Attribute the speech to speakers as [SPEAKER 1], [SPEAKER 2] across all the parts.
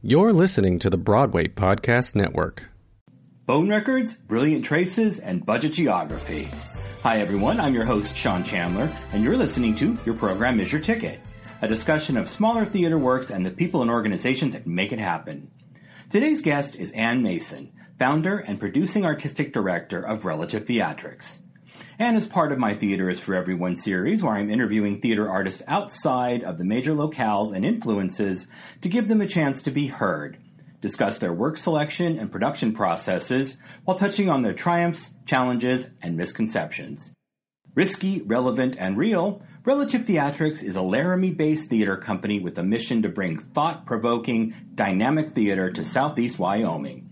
[SPEAKER 1] You're listening to the Broadway Podcast Network.
[SPEAKER 2] Bone Records, Brilliant Traces, and Budget Geography. Hi everyone, I'm your host Sean Chandler, and you're listening to Your Program is Your Ticket, a discussion of smaller theater works and the people and organizations that make it happen. Today's guest is Ann Mason, founder and producing artistic director of Relative Theatrics. Ann is part of my Theater is for Everyone series, where I'm interviewing theater artists outside of the major locales and influences to give them a chance to be heard, discuss their work selection and production processes, while touching on their triumphs, challenges, and misconceptions. Risky, relevant, and real, Relative Theatrics is a Laramie based theater company with a mission to bring thought provoking, dynamic theater to southeast Wyoming.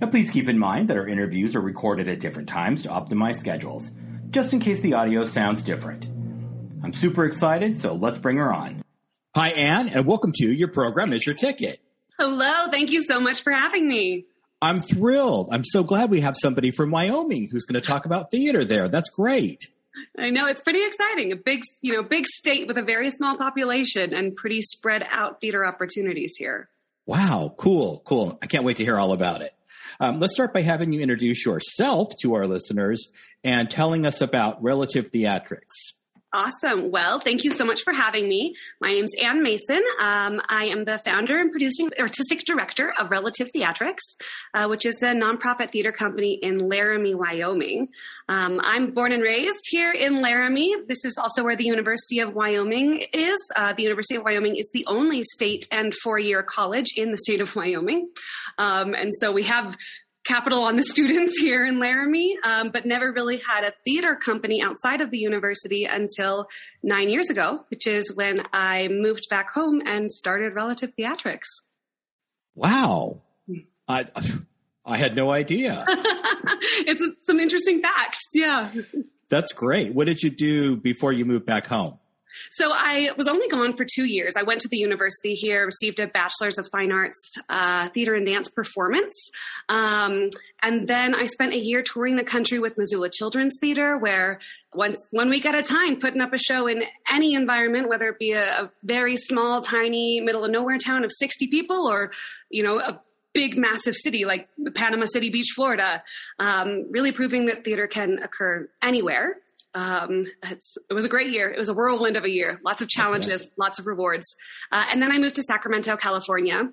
[SPEAKER 2] Now, please keep in mind that our interviews are recorded at different times to optimize schedules just in case the audio sounds different. I'm super excited, so let's bring her on. Hi, Ann, and welcome to Your Program is Your Ticket.
[SPEAKER 3] Hello, thank you so much for having me.
[SPEAKER 2] I'm thrilled. I'm so glad we have somebody from Wyoming who's going to talk about theater there. That's great.
[SPEAKER 3] I know it's pretty exciting. A big, you know, big state with a very small population and pretty spread out theater opportunities here.
[SPEAKER 2] Wow, cool, cool. I can't wait to hear all about it. Um, let's start by having you introduce yourself to our listeners and telling us about Relative Theatrics.
[SPEAKER 3] Awesome. Well, thank you so much for having me. My name's Ann Mason. Um, I am the founder and producing artistic director of Relative Theatrics, uh, which is a nonprofit theater company in Laramie, Wyoming. Um, I'm born and raised here in Laramie. This is also where the University of Wyoming is. Uh, the University of Wyoming is the only state and four year college in the state of Wyoming. Um, and so we have capital on the students here in Laramie, um, but never really had a theater company outside of the university until nine years ago, which is when I moved back home and started Relative Theatrics.
[SPEAKER 2] Wow. I, I had no idea.
[SPEAKER 3] it's some interesting facts. Yeah.
[SPEAKER 2] That's great. What did you do before you moved back home?
[SPEAKER 3] So I was only gone for two years. I went to the university here, received a bachelor's of fine arts, uh, theater and dance performance, um, and then I spent a year touring the country with Missoula Children's Theater, where once one week at a time, putting up a show in any environment, whether it be a, a very small, tiny, middle of nowhere town of sixty people, or you know a big, massive city like Panama City Beach, Florida, um, really proving that theater can occur anywhere. Um, it was a great year. It was a whirlwind of a year. Lots of challenges, okay. lots of rewards. Uh, and then I moved to Sacramento, California.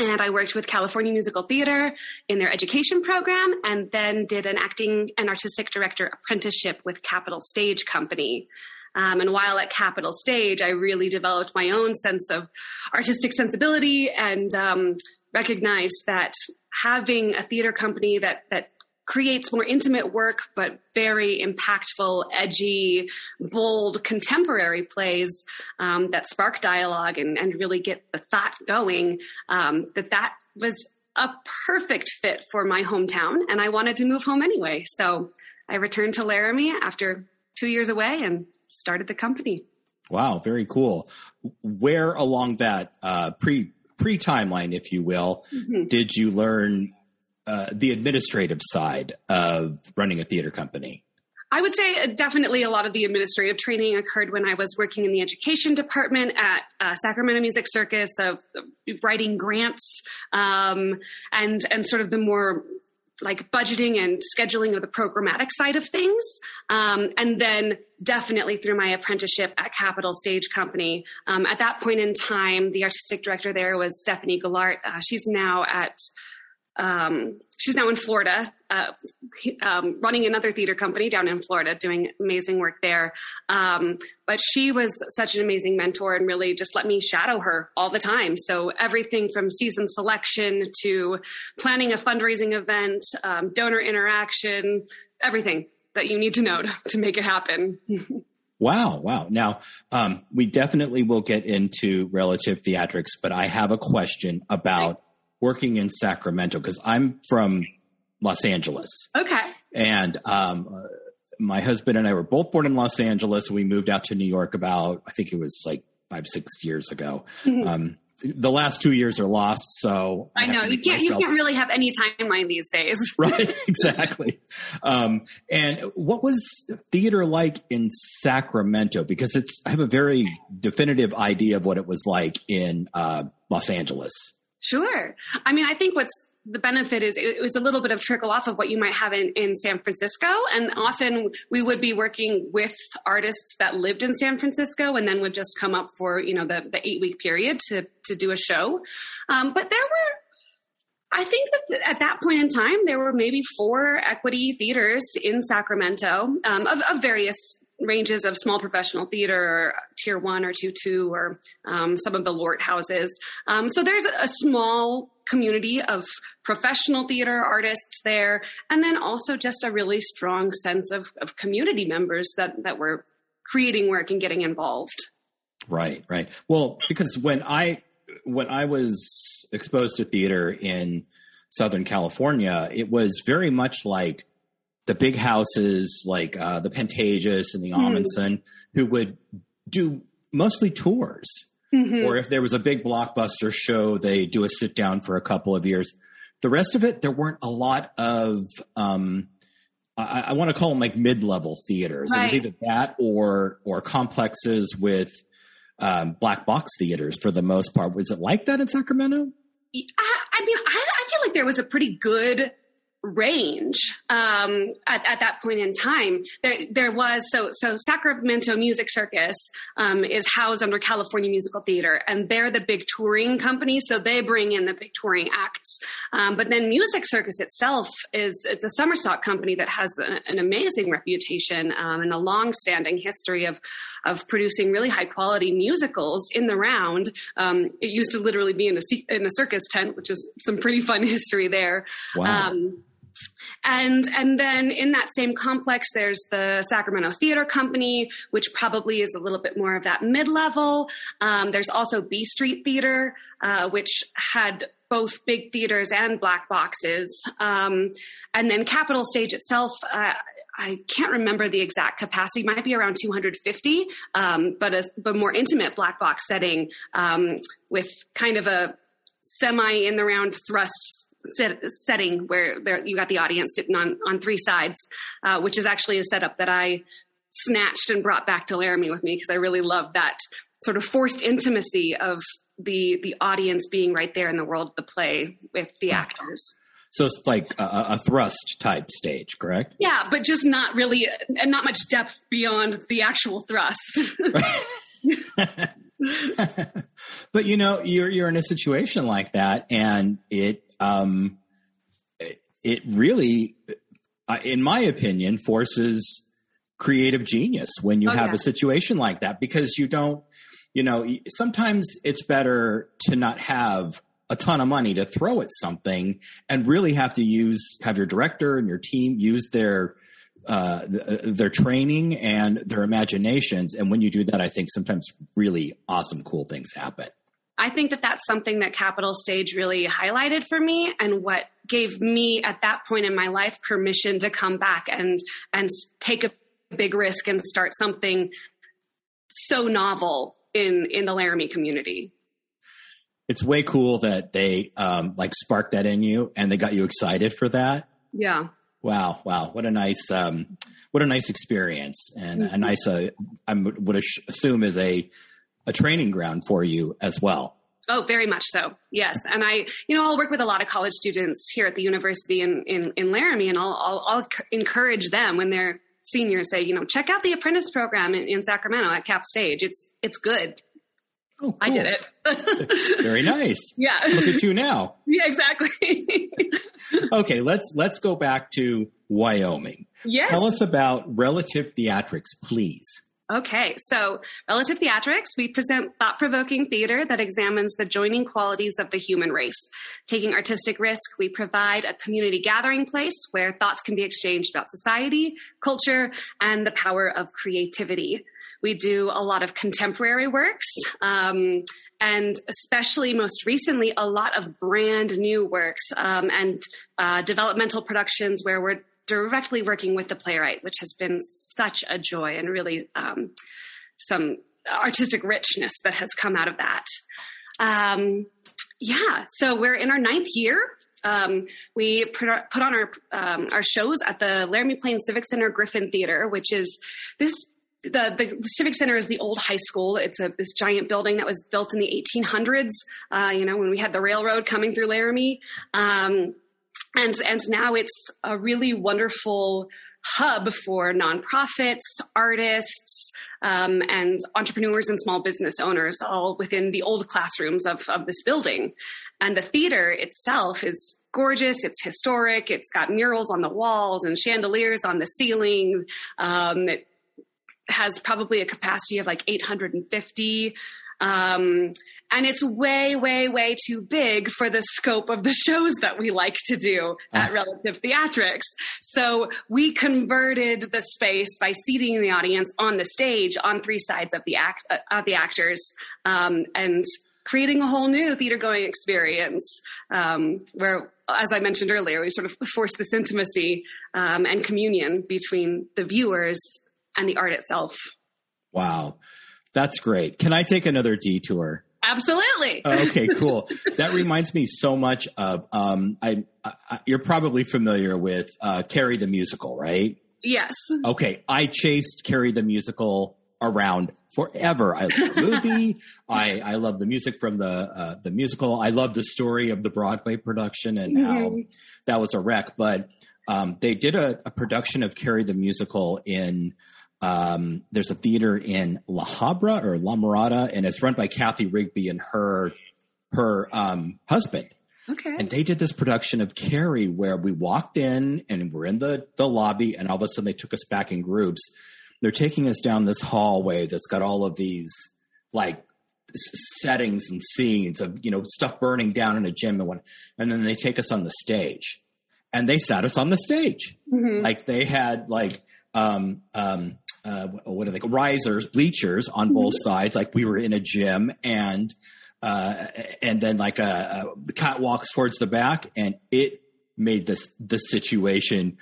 [SPEAKER 3] And I worked with California Musical Theater in their education program and then did an acting and artistic director apprenticeship with Capital Stage Company. Um, and while at Capital Stage, I really developed my own sense of artistic sensibility and um, recognized that having a theater company that that creates more intimate work, but very impactful, edgy, bold, contemporary plays um, that spark dialogue and, and, really get the thought going. Um, that that was a perfect fit for my hometown, and I wanted to move home anyway. So I returned to Laramie after two years away and started the company.
[SPEAKER 2] Wow, very cool. Where along that uh, pre pre timeline, if you will, mm-hmm. did you learn uh, the administrative side of running a theater company?
[SPEAKER 3] I would say uh, definitely a lot of the administrative training occurred when I was working in the education department at uh, Sacramento Music Circus of writing grants um, and and sort of the more like budgeting and scheduling of the programmatic side of things. Um, and then definitely through my apprenticeship at Capital Stage Company. Um, at that point in time, the artistic director there was Stephanie Gularte. Uh, she's now at um, she's now in Florida, uh, um, running another theater company down in Florida, doing amazing work there. Um, but she was such an amazing mentor and really just let me shadow her all the time. So everything from season selection to planning a fundraising event, um, donor interaction, everything that you need to know to, to make it happen.
[SPEAKER 2] Wow, wow. Now, um, we definitely will get into relative theatrics, but I have a question about working in Sacramento because I'm from Los Angeles.
[SPEAKER 3] Okay.
[SPEAKER 2] And um, my husband and I were both born in Los Angeles. We moved out to New York about, I think it was like five, six years ago. Mm-hmm. Um, the last two years are lost, so
[SPEAKER 3] I, I know you can't. Myself... You can't really have any timeline these days,
[SPEAKER 2] right? Exactly. um, and what was theater like in Sacramento? Because it's I have a very definitive idea of what it was like in uh, Los Angeles.
[SPEAKER 3] Sure. I mean, I think what's the benefit is it was a little bit of trickle off of what you might have in, in San Francisco. And often we would be working with artists that lived in San Francisco and then would just come up for, you know, the, the eight week period to, to do a show. Um, but there were, I think that at that point in time, there were maybe four equity theaters in Sacramento um, of, of, various ranges of small professional theater, or tier one or two two, or um, some of the LORT houses. Um, so there's a small community of professional theater artists there, and then also just a really strong sense of, of community members that that were creating work and getting involved.
[SPEAKER 2] Right, right. Well, because when I when I was exposed to theater in Southern California, it was very much like the big houses like uh, the Pantages and the mm. Ahmanson, who would do mostly tours. Mm-hmm. Or if there was a big blockbuster show, they do a sit down for a couple of years. The rest of it, there weren't a lot of, um, I, I want to call them like mid level theaters. Right. It was either that or or complexes with um, black box theaters for the most part. Was it like that in Sacramento?
[SPEAKER 3] I, I mean, I, I feel like there was a pretty good range um, at, at, that point in time. There, there, was so so Sacramento Music Circus um, is housed under California Musical Theater, and they're the big touring company, so they bring in the big touring acts. Um, but then Music Circus itself is it's a summer stock company that has a, an amazing reputation um, and a long-standing history of of producing really high quality musicals in the round. Um, it used to literally be in a in a circus tent, which is some pretty fun history there.
[SPEAKER 2] Wow.
[SPEAKER 3] And and then in that same complex, there's the Sacramento Theater Company, which probably is a little bit more of that mid level. Um, there's also B Street Theater, uh, which had both big theaters and black boxes. Um, and then Capital Stage itself, uh, I can't remember the exact capacity, it might be around 250, um, but a but more intimate black box setting um, with kind of a semi in the round thrust set, setting where there, you got the audience sitting on on three sides, uh, which is actually a setup that I snatched and brought back to Laramie with me because I really love that sort of forced intimacy of the the audience being right there in the world of the play with the actors.
[SPEAKER 2] So it's like a, a, thrust type stage, correct?
[SPEAKER 3] Yeah, but just not really, and not much depth beyond the actual thrust.
[SPEAKER 2] but you know, you're you're in a situation like that, and it um, it really, uh, in my opinion, forces creative genius when you oh, have yeah. a situation like that because you don't, you know, sometimes it's better to not have a ton of money to throw at something and really have to use have your director and your team use their uh, uh their training and their imaginations and when you do that i think sometimes really awesome cool things happen
[SPEAKER 3] I think that that's something that Capital Stage really highlighted for me and what gave me at that point in my life permission to come back and and take a big risk and start something so novel in in the Laramie community.
[SPEAKER 2] It's way cool that they um, like sparked that in you and they got you excited for that.
[SPEAKER 3] Yeah.
[SPEAKER 2] Wow! Wow! What a nice, um, what a nice experience, and mm-hmm. a nice. Uh, I would assume is a a training ground for you as well.
[SPEAKER 3] Oh, very much so. Yes, and I, you know, I'll work with a lot of college students here at the university in in, in Laramie, and I'll, I'll, I'll encourage them when they're seniors, say, you know, check out the apprentice program in, in Sacramento at Cap Stage. It's it's good.
[SPEAKER 2] Oh, cool.
[SPEAKER 3] I did it.
[SPEAKER 2] Very nice.
[SPEAKER 3] Yeah.
[SPEAKER 2] Look at you now.
[SPEAKER 3] Yeah, exactly.
[SPEAKER 2] okay, let's let's go back to Wyoming.
[SPEAKER 3] Yes.
[SPEAKER 2] Tell us about relative theatrics, please.
[SPEAKER 3] Okay, so Relative Theatrics, we present thought provoking theater that examines the joining qualities of the human race. Taking artistic risk, we provide a community gathering place where thoughts can be exchanged about society, culture, and the power of creativity. We do a lot of contemporary works, um, and especially most recently, a lot of brand new works um, and uh, developmental productions where we're directly working with the playwright, which has been such a joy and really um, some artistic richness that has come out of that. Um, yeah, so we're in our ninth year. Um, we put, put on our um, our shows at the Laramie Plains Civic Center Griffin Theater, which is this the, the Civic Center is the old high school. It's a this giant building that was built in the 1800s. Uh, you know, when we had the railroad coming through Laramie, um, and and now it's a really wonderful hub for nonprofits, artists, um, and entrepreneurs and small business owners, all within the old classrooms of of this building. And the theater itself is gorgeous. It's historic. It's got murals on the walls and chandeliers on the ceiling. Um, it has probably a capacity of like 850. Um, and it's way, way, way too big for the scope of the shows that we like to do at ah. Relative Theatrics. So we converted the space by seating the audience on the stage on three sides of the act uh, of the actors, um, and creating a whole new theater going experience um, where as i mentioned earlier we sort of force this intimacy um, and communion between the viewers and the art itself.
[SPEAKER 2] Wow. That's great. Can I take another detour?
[SPEAKER 3] Absolutely.
[SPEAKER 2] okay, cool. that reminds me so much of um, I, I, you're probably familiar with uh, Carrie the musical, right?
[SPEAKER 3] Yes.
[SPEAKER 2] Okay, I chased Carrie the musical around forever. I love the movie. I I love the music from the uh, the musical. I love the story of the Broadway production and mm-hmm. how that was a wreck. But um, they did a, a, production of Carrie the musical in um, there's a theater in La Habra or La Mirada, and it's run by Cathy Rigby and her her um, husband.
[SPEAKER 3] Okay.
[SPEAKER 2] And they did this production of Carrie where we walked in and we're in the the lobby, and all of a sudden they took us back in groups. They're taking us down this hallway that's got all of these like settings and scenes of you know stuff burning down in a gym and one, and then they take us on the stage, and they sat us on the stage mm-hmm. like they had like um, um, uh, what are they risers bleachers on both mm-hmm. sides like we were in a gym and uh, and then like a, a catwalks towards the back and it made this the situation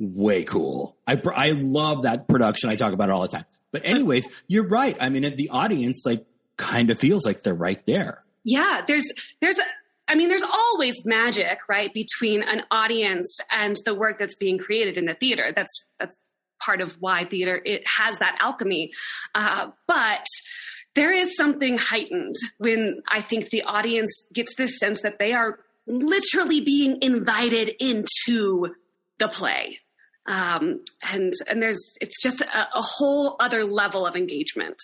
[SPEAKER 2] way cool. I i love that production. I talk about it all the time. But anyways you're right. I mean the audience like kind of feels like they're right there.
[SPEAKER 3] Yeah there's there's I mean, there's always magic, right, between an audience and the work that's being created in the theater. That's that's part of why theater it has that alchemy. Uh, but there is something heightened when I think the audience gets this sense that they are literally being invited into the play. Um, and and there's it's just a, a whole other level of engagement.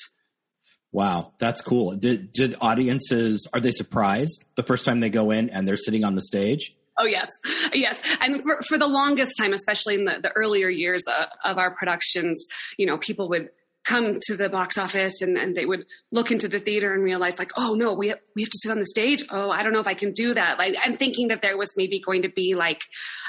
[SPEAKER 2] Wow, that's cool. Did did audiences are they surprised the first time they go in and they're sitting on the stage?
[SPEAKER 3] Oh yes, yes, and for, for the longest time, especially in the, the earlier years of, of our productions, you know, people would come to the box office and, and they would look into the theater and realize like oh no we have, we have to sit on the stage. Oh i don't know if i can do that. Like and thinking that there was maybe going to be like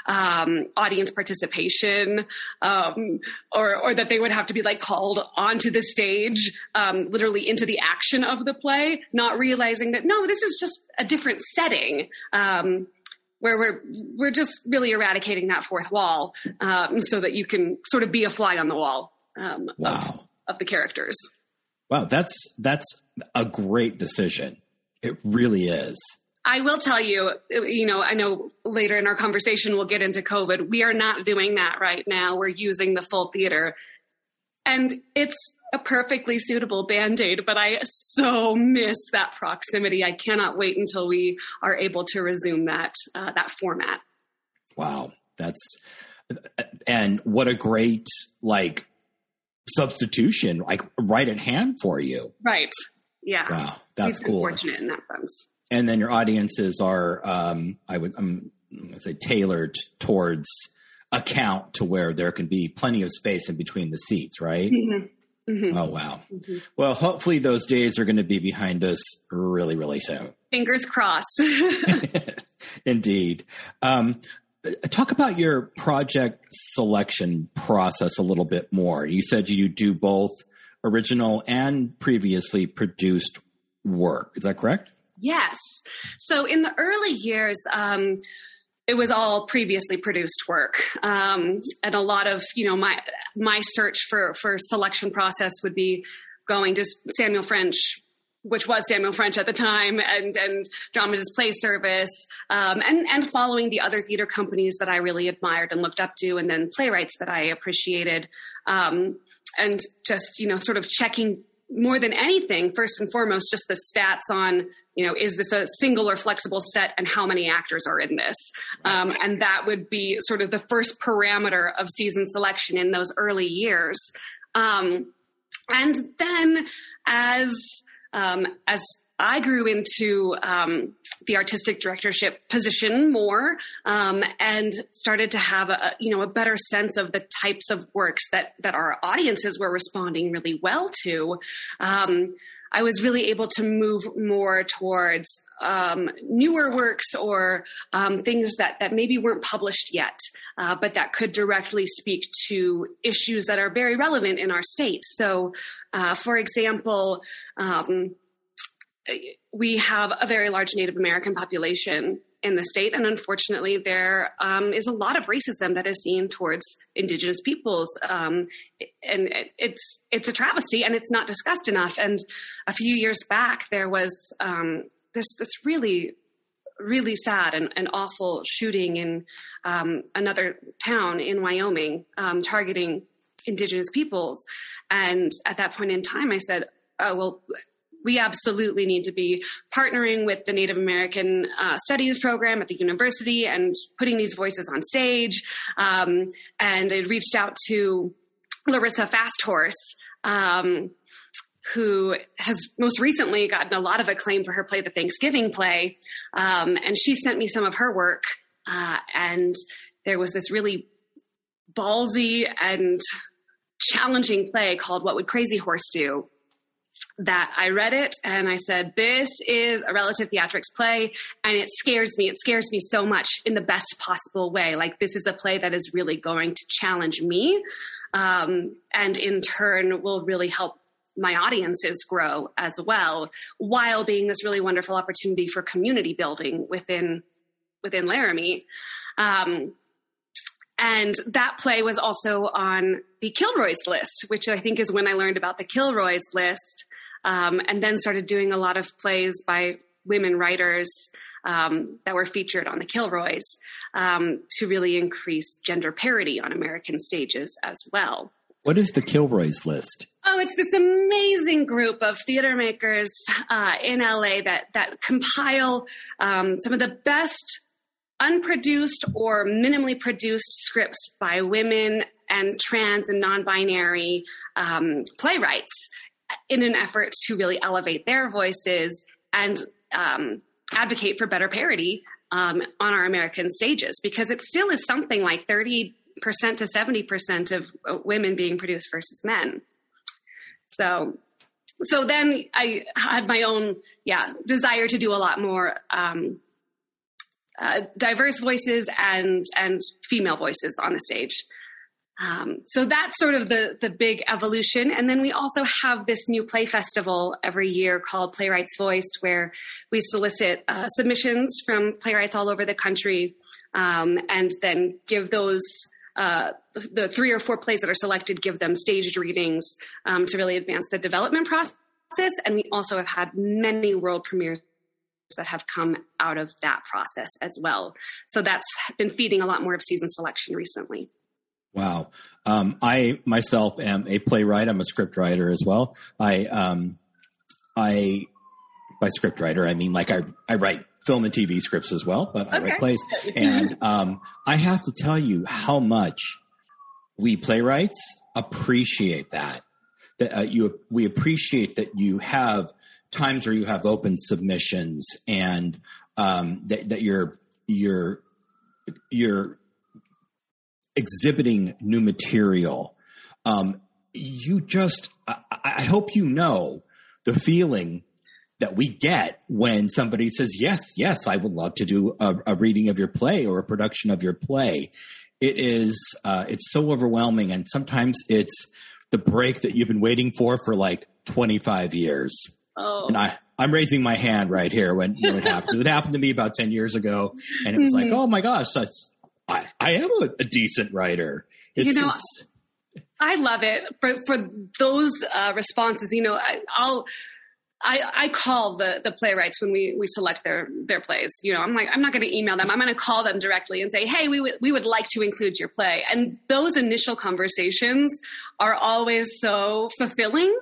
[SPEAKER 3] um, audience participation um, or or that they would have to be like called onto the stage um, literally into the action of the play not realizing that no this is just a different setting. Um, where we're we're just really eradicating that fourth wall um, so that you can sort of be a fly on the wall um, wow. of, of the characters.
[SPEAKER 2] Wow, that's that's a great decision. It really is.
[SPEAKER 3] I will tell you, you know, I know later in our conversation we'll get into COVID. We are not doing that right now. We're using the full theater. And it's a perfectly suitable band-aid but i so miss that proximity. I cannot wait until we are able to resume that uh, that format.
[SPEAKER 2] Wow. That's and what a great like substitution like right at hand for you.
[SPEAKER 3] Right. Yeah.
[SPEAKER 2] Wow. That's cool.
[SPEAKER 3] fortunate in that sense.
[SPEAKER 2] And then your audiences are um i would i'm gonna say tailored towards account to where there can be plenty of space in between the seats right? Mm-hmm. Mm-hmm. Oh, wow. Mm-hmm. Well, hopefully those days are going to be behind us really, really soon.
[SPEAKER 3] Fingers crossed.
[SPEAKER 2] Indeed. Um, talk about your project selection process a little bit more. You said you do both original and previously produced work. Is that correct?
[SPEAKER 3] Yes. So in the early years, um, it was all previously produced work um, and a lot of you know my my search for for selection process would be going to samuel french which was Samuel French at the time, and and Dramatist Play Service, um, and and following the other theater companies that I really admired and looked up to, and then playwrights that I appreciated. Um, and just you know sort of checking more than anything, first and foremost, just the stats on, you know, is this a single or flexible set and how many actors are in this? Um, and that would be sort of the first parameter of season selection in those early years. Um, and then as, um, as I grew into um, the artistic directorship position more um, and started to have a you know a better sense of the types of works that that our audiences were responding really well to. Um, I was really able to move more towards um, newer works or um, things that that maybe weren't published yet, uh, but that could directly speak to issues that are very relevant in our state. So, uh, for example. We have a very large Native American population in the state, and unfortunately, there um, is a lot of racism that is seen towards Indigenous peoples, um, and it's it's a travesty, and it's not discussed enough. And a few years back, there was um, this this really really sad and, and awful shooting in um, another town in Wyoming um, targeting Indigenous peoples, and at that point in time, I said, "Oh well." We absolutely need to be partnering with the Native American uh, Studies program at the university and putting these voices on stage. Um, and I reached out to Larissa FastHorse. Um, who has most recently gotten a lot of acclaim for her play, The Thanksgiving Play. Um, and she sent me some of her work. Uh, and there was this really ballsy and challenging play called What Would Crazy Horse Do? That I read it and I said, This is a relative theatrics play, and it scares me. It scares me so much in the best possible way. Like, this is a play that is really going to challenge me, um, and in turn, will really help my audiences grow as well, while being this really wonderful opportunity for community building within within Laramie. Um, and that play was also on the Kilroy's list, which I think is when I learned about the Kilroy's list, um, and then started doing a lot of plays by women writers um, that were featured on the Kilroys um, to really increase gender parity on American stages as well.
[SPEAKER 2] What is the Kilroy's list?
[SPEAKER 3] Oh, it's this amazing group of theater makers uh, in LA that that compile um, some of the best unproduced or minimally produced scripts by women and trans and non-binary um, playwrights in an effort to really elevate their voices and um, advocate for better parity um, on our American stages because it still is something like 30% to 70% of uh, women being produced versus men. So, so then I had my own, yeah, desire to do a lot more um, uh, diverse voices and and female voices on the stage. Um, so that's sort of the the big evolution, and then we also have this new play festival every year called Playwrights Voiced, where we solicit uh, submissions from playwrights all over the country, um, and then give those uh, the three or four plays that are selected, give them staged readings um, to really advance the development process. And we also have had many world premieres that have come out of that process as well. So that's been feeding a lot more of season selection recently.
[SPEAKER 2] Wow. Um, I myself am a playwright. I'm a script writer as well. I, um, I, by script writer, I mean like I, I write film and TV scripts as well, but I write plays. And um, I have to tell you how much we playwrights appreciate that. That uh, you, we appreciate that you have times where you have open submissions and um, that, that you're you're you're exhibiting new material. Um, you just, I, I hope you know the feeling that we get when somebody says, Yes, yes, I would love to do a, a reading of your play or a production of your play. It is, uh, it's so overwhelming. And sometimes it's the break that you've been waiting for for like 25 years. Oh. And I, I'm raising my hand right here when, when it happened. it happened to me about 10 years ago. And it was mm-hmm. like, oh my gosh, that's, I, I am a, a decent writer.
[SPEAKER 3] It's, you know, I love it for, for those uh, responses. You know, I, I'll, I, I call the the playwrights when we we select their their plays. You know, I'm like, I'm not going to email them. I'm going to call them directly and say, hey, we would we would like to include your play. And those initial conversations are always so fulfilling.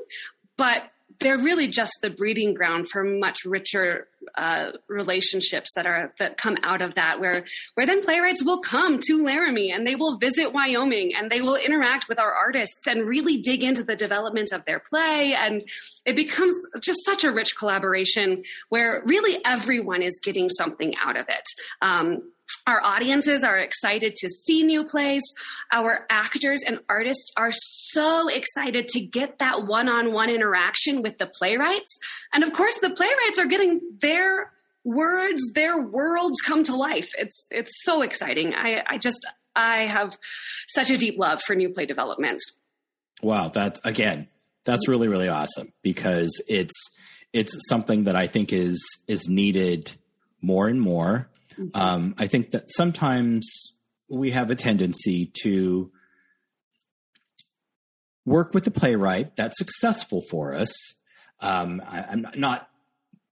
[SPEAKER 3] But they're really just the breeding ground for much richer uh, relationships that are that come out of that where where then playwrights will come to Laramie and they will visit Wyoming and they will interact with our artists and really dig into the development of their play. And it becomes just such a rich collaboration where really everyone is getting something out of it. Um, our audiences are excited to see new plays. Our actors and artists are so excited to get that one on one interaction with the playwrights. And of course, the playwrights are getting their words, their worlds come to life. It's, it's so exciting. I, I just, I have such a deep love for new play development.
[SPEAKER 2] Wow. That's again, that's really, really awesome because it's, it's something that I think is, is needed more and more Mm-hmm. Um, I think that sometimes we have a tendency to work with a playwright that's successful for us. Um, I, am not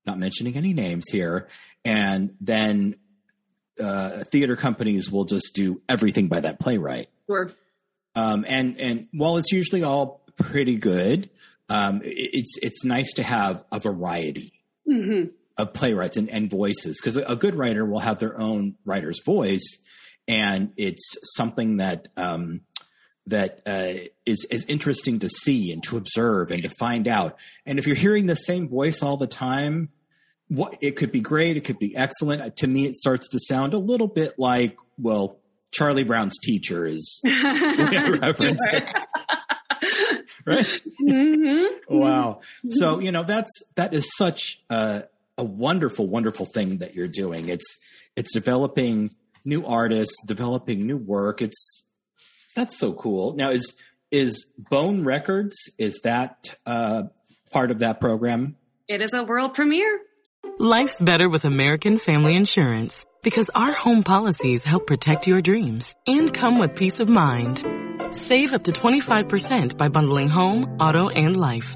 [SPEAKER 2] not mentioning any names here, and then uh, theater companies will just do everything by that playwright.
[SPEAKER 3] Sure.
[SPEAKER 2] Um, and and while it's usually all pretty good, um, it's it's nice to have a variety. Mm-hmm of playwrights and, and voices because a good writer will have their own writer's voice and it's something that um, that uh, is is interesting to see and to observe and to find out. And if you're hearing the same voice all the time what it could be great it could be excellent. To me it starts to sound a little bit like well charlie brown's teacher is reference. Right. Mm-hmm. wow. So you know that's that is such a a wonderful, wonderful thing that you're doing. It's it's developing new artists, developing new work. It's that's so cool. Now is is Bone Records is that uh, part of that program?
[SPEAKER 3] It is a world premiere.
[SPEAKER 4] Life's better with American Family Insurance because our home policies help protect your dreams and come with peace of mind. Save up to 25% by bundling home, auto, and life.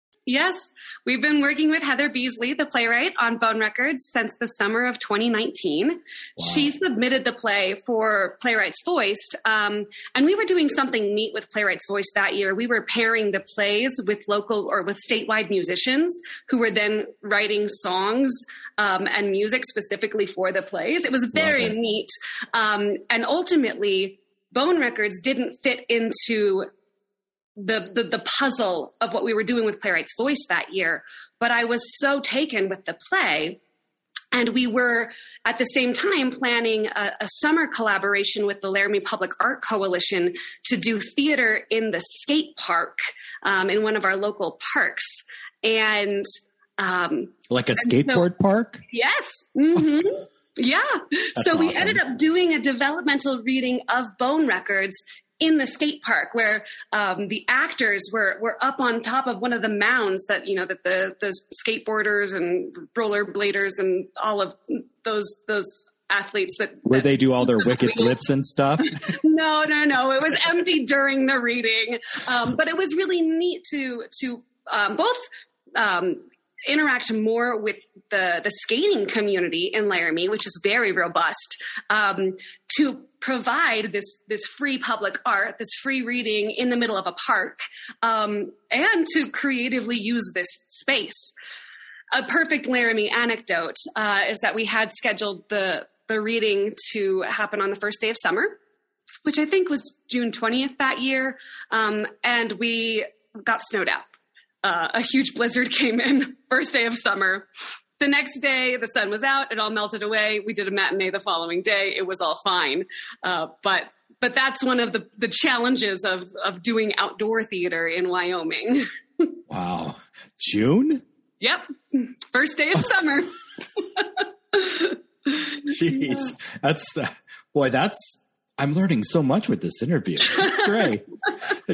[SPEAKER 3] Yes, we've been working with Heather Beasley, the playwright, on Bone Records since the summer of 2019. Wow. She submitted the play for Playwrights Voiced, um, and we were doing something neat with Playwrights Voiced that year. We were pairing the plays with local or with statewide musicians who were then writing songs um, and music specifically for the plays. It was very neat, um, and ultimately, Bone Records didn't fit into the, the, the puzzle of what we were doing with Playwrights Voice that year. But I was so taken with the play. And we were at the same time planning a, a, summer collaboration with the Laramie Public Art Coalition to do theater in the skate park um, in one of our local parks. And um,
[SPEAKER 2] like a skateboard so, park?
[SPEAKER 3] Yes. Mm-hmm. yeah. That's so we awesome. ended up doing a developmental reading of Bone Records in the skate park where um, the actors were were up on top of one of the mounds that you know that the the skateboarders and rollerbladers and all of those those athletes that
[SPEAKER 2] where they do all their wicked flips and stuff.
[SPEAKER 3] no, no, no. It was empty during the reading, um, but it was really neat to to um, both um, interact more with the the skating community in Laramie, which is very robust, um, to provide this this free public art, this free reading in the middle of a park, um, and to creatively use this space. A perfect Laramie anecdote uh, is that we had scheduled the the reading to happen on the first day of summer, which I think was June twentieth that year, um, and we got snowed out uh, a huge blizzard came in first day of summer. The next day, the sun was out; it all melted away. We did a matinee the following day; it was all fine. Uh, but but that's one of the the challenges of of doing outdoor theater in Wyoming.
[SPEAKER 2] wow, June.
[SPEAKER 3] Yep, first day of summer.
[SPEAKER 2] Jeez, that's uh, boy, that's I'm learning so much with this interview. It's great.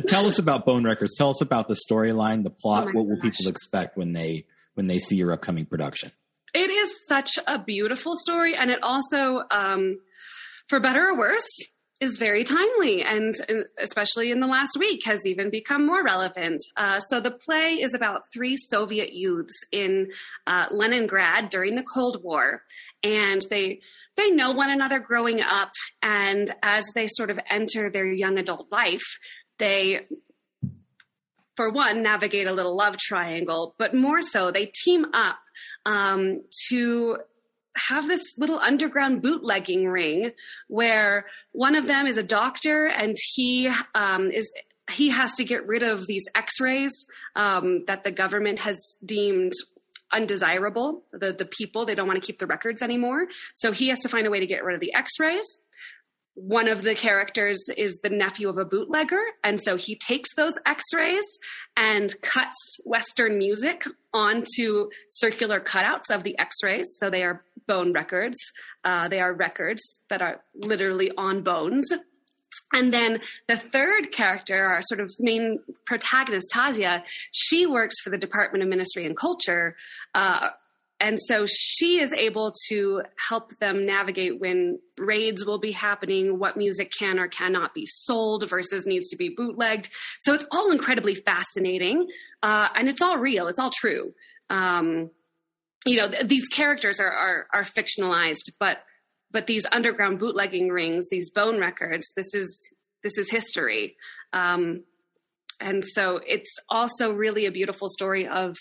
[SPEAKER 2] Tell us about Bone Records. Tell us about the storyline, the plot.
[SPEAKER 3] Oh
[SPEAKER 2] what will people expect when they when they see your upcoming production?
[SPEAKER 3] It is such a beautiful story, and it also, um, for better or worse, is very timely, and especially in the last week, has even become more relevant. Uh, so the play is about three Soviet youths in uh, Leningrad during the Cold War, and they they know one another growing up, and as they sort of enter their young adult life, they for one, navigate a little love triangle, but more so, they team up um, to have this little underground bootlegging ring where one of them is a doctor and he um, is he has to get rid of these x-rays um, that the government has deemed undesirable the, the people they don't want to keep the records anymore. So he has to find a way to get rid of the x-rays one of the characters is the nephew of a bootlegger and so he takes those x-rays and cuts western music onto circular cutouts of the x-rays so they are bone records uh, they are records that are literally on bones and then the third character, our sort of main protagonist, Tasia, she works for the Department of Ministry and Culture. Uh, and so she is able to help them navigate when raids will be happening, what music can or cannot be sold versus needs to be bootlegged. So it's all incredibly fascinating, uh, and it's all real. It's all true. Um, you know, th- these characters are, are are fictionalized, but but these underground bootlegging rings, these bone records, this is this is history. Um, and so it's also really a beautiful story of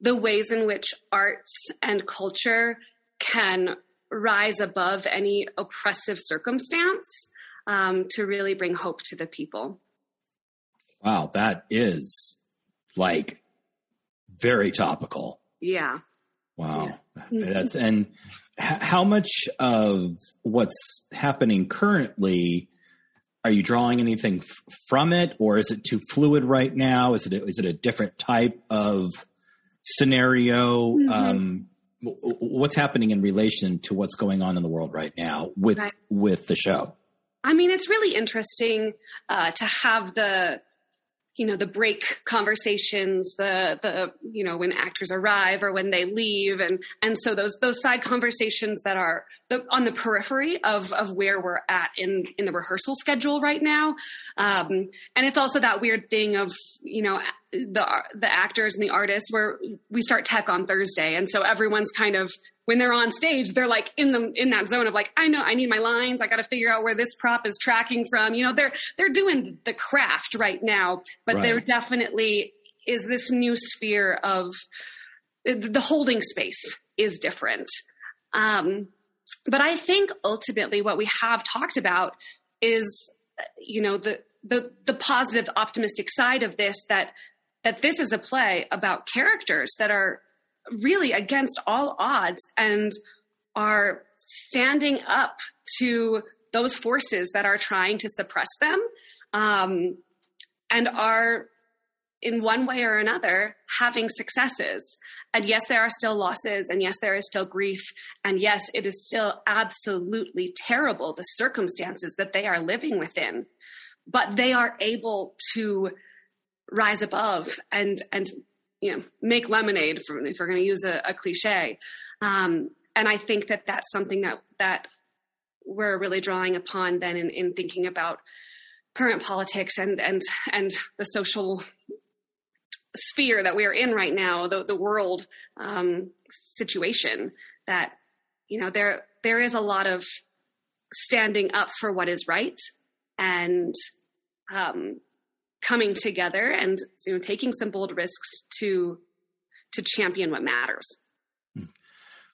[SPEAKER 3] the ways in which arts and culture can rise above any oppressive circumstance um, to really bring hope to the people.
[SPEAKER 2] Wow, that is like very topical.
[SPEAKER 3] Yeah.
[SPEAKER 2] Wow,
[SPEAKER 3] Yeah.
[SPEAKER 2] that's and how much of what's happening currently are you drawing anything f- from it, or is it too fluid right now? Is it a, is it a different type of scenario?
[SPEAKER 3] Mhm.
[SPEAKER 2] Um, what's happening in relation to what's going on in the world right now with
[SPEAKER 3] Right.
[SPEAKER 2] with the show?
[SPEAKER 3] I mean, it's really interesting uh, to have the, you know, the break conversations, the the you know when actors arrive or when they leave, and and so those those side conversations that are the, on the periphery of of where we're at in in the rehearsal schedule right now, um, and it's also that weird thing of you know the the actors and the artists where we start tech on Thursday, and so everyone's kind of when they're on stage, they're like in the in that zone of like, I know I need my lines. I got to figure out where this prop is tracking from. You know, they're they're doing the craft right now, but
[SPEAKER 2] Right.
[SPEAKER 3] there definitely is this new sphere of the holding space is different. Um, but I think ultimately what we have talked about is, you know, the the the positive, optimistic side of this that that this is a play about characters that are really against all odds and are standing up to those forces that are trying to suppress them um, and are in one way or another having successes. And yes there are still losses and yes there is still grief and yes it is still absolutely terrible the circumstances that they are living within. But they are able to rise above and and you know make lemonade for, if we're going to use a, a cliche. Um, and i think that that's something that that we're really drawing upon then in, in thinking about current politics and and and the social sphere that we are in right now the the world um, situation that you know there there is a lot of standing up for what is right and um, coming together and you know taking some bold risks to to champion what matters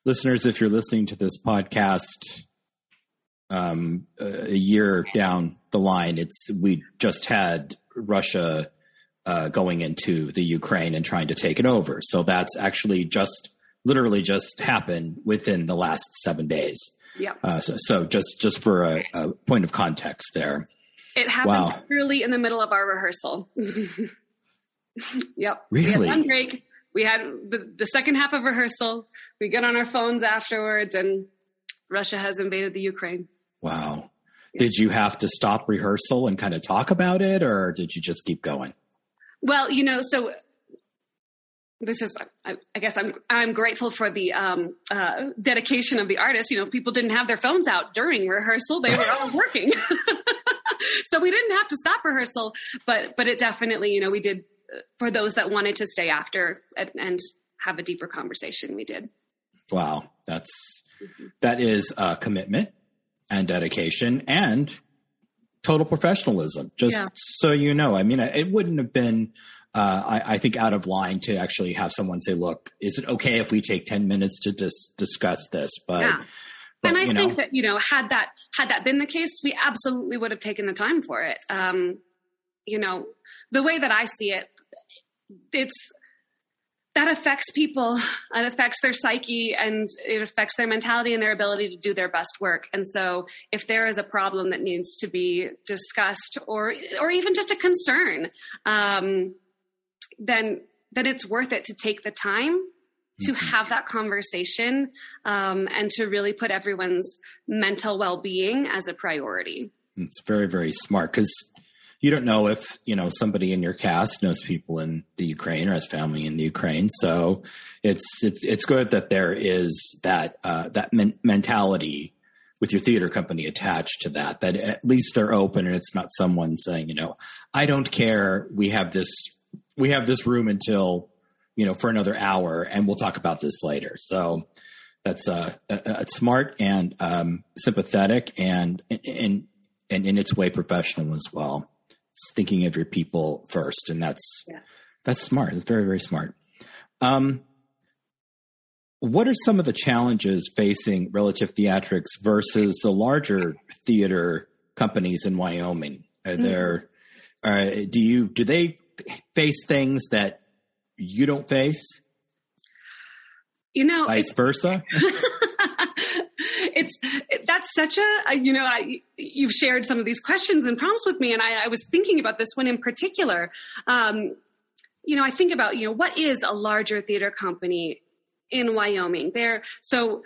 [SPEAKER 2] listeners, if you're listening to this podcast um, a year down the line, it's we just had Russia uh, going into the Ukraine and trying to take it over. So that's actually just literally just happened within the last seven days.
[SPEAKER 3] yeah
[SPEAKER 2] Uh, so, so just just for a, a point of context there.
[SPEAKER 3] It happened
[SPEAKER 2] Wow.
[SPEAKER 3] literally in the middle of our rehearsal yep we
[SPEAKER 2] Really?
[SPEAKER 3] had one break we had the, the second half of rehearsal we get on our phones afterwards and russia has invaded the ukraine
[SPEAKER 2] Wow. Did you have to stop rehearsal and kind of talk about it, or did you just keep going?
[SPEAKER 3] Well, you know, so this is I, I, guess i'm i'm grateful for the um, uh, dedication of the artists you know people didn't have their phones out during rehearsal. They were all working. So we didn't have to stop rehearsal but but it definitely you know we did uh, for those that wanted to stay after and, and have a deeper conversation we did.
[SPEAKER 2] Wow. That's mm-hmm. that is a commitment and dedication and total professionalism. Just yeah. so you know i mean it wouldn't have been uh, I, I, think out of line to actually have someone say, "Look, is it okay if we take ten minutes to dis- discuss this?"
[SPEAKER 3] But, yeah. but and I think know. that you know, had that had that been the case, we absolutely would have taken the time for it. Um, you know, the way that I see it, it's that affects people. It affects their psyche and it affects their mentality and their ability to do their best work. And so, if there is a problem that needs to be discussed, or or even just a concern. Um, then then it's worth it to take the time to mm-hmm. have that conversation um, and to really put everyone's mental well-being as a priority.
[SPEAKER 2] It's very very smart because you don't know if you know somebody in your cast knows people in the ukraine or has family in the ukraine. So it's it's it's good that there is that uh, that men- mentality with your theater company attached to that that at least they're open and it's not someone saying you know i don't care. We have this we have this room until you know for another hour, and we'll talk about this later. So that's uh, uh, smart and um, sympathetic, and and and in its way professional as well. It's thinking of your people first, and that's yeah. that's smart. It's very very smart. Um, what are some of the challenges facing relative theatrics versus the larger theater companies in Wyoming? Are mm-hmm. there, uh, do you do they face things that you don't face?
[SPEAKER 3] You know,
[SPEAKER 2] vice versa.
[SPEAKER 3] it's that's such a you know I, you've shared some of these questions and prompts with me, and I, I was thinking about this one in particular. Um, you know, I think about you know what is a larger theater company in Wyoming? There, so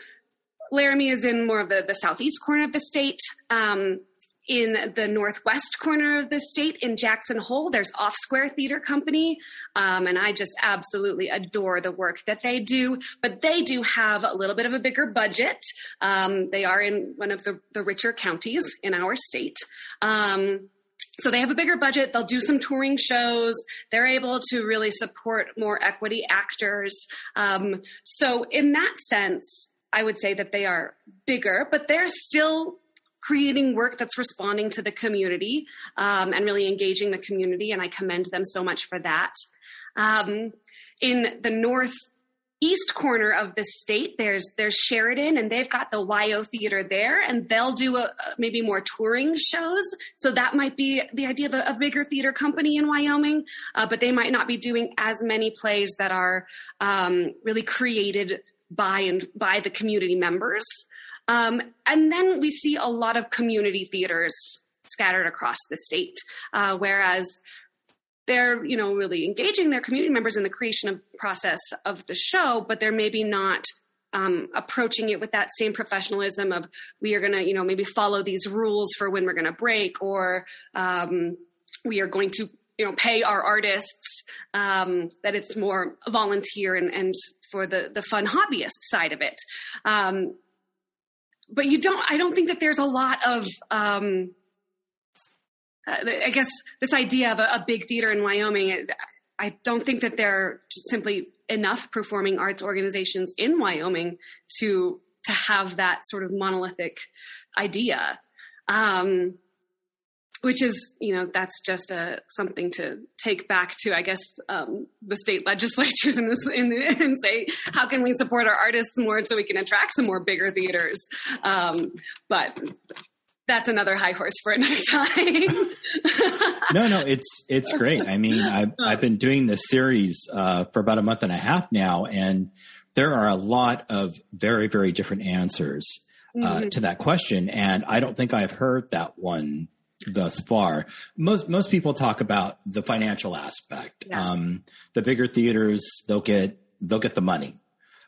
[SPEAKER 3] Laramie is in more of the, the southeast corner of the state. Um, in the northwest corner of the state in Jackson Hole, there's Off Square Theater Company. Um, and I just absolutely adore the work that they do. But they do have a little bit of a bigger budget. Um, they are in one of the, the richer counties in our state. Um, so they have a bigger budget. They'll do some touring shows. They're able to really support more equity actors. Um, so in that sense, I would say that they are bigger, but they're still creating work that's responding to the community um, and really engaging the community. And I commend them so much for that. Um, in the northeast corner of the state, there's there's Sheridan, and they've got the WYO Theater there, and they'll do a, maybe more touring shows. So that might be the idea of a, a bigger theater company in Wyoming, uh, but they might not be doing as many plays that are um, really created by and by the community members. Um, and then we see a lot of community theaters scattered across the state, uh, whereas they're you know really engaging. Their community members in the creation of process of the show, but they're maybe not um, approaching it with that same professionalism of we are going to you know maybe follow these rules for when we're going to break or um, we are going to you know pay our artists um, that it's more volunteer and, and for the the fun hobbyist side of it. Um, but you don't i don't think that there's a lot of um, uh, i guess this idea of a, a, big theater in wyoming i don't think that there are simply enough performing arts organizations in wyoming to to have that sort of monolithic idea. Um, which is you know that's just a something to take back to I guess um, the state legislatures in this in, and say how can we support our artists more so we can attract some more bigger theaters? Um, but that's another high horse for another time.
[SPEAKER 2] No no it's it's great. I mean I've, I've been doing this series uh, for about a month and a half now and there are a lot of very very different answers uh, mm-hmm. to that question and I don't think I've heard that one thus far. Most most people talk about the financial aspect. Yeah. Um, the bigger theaters, they'll get they'll get the money,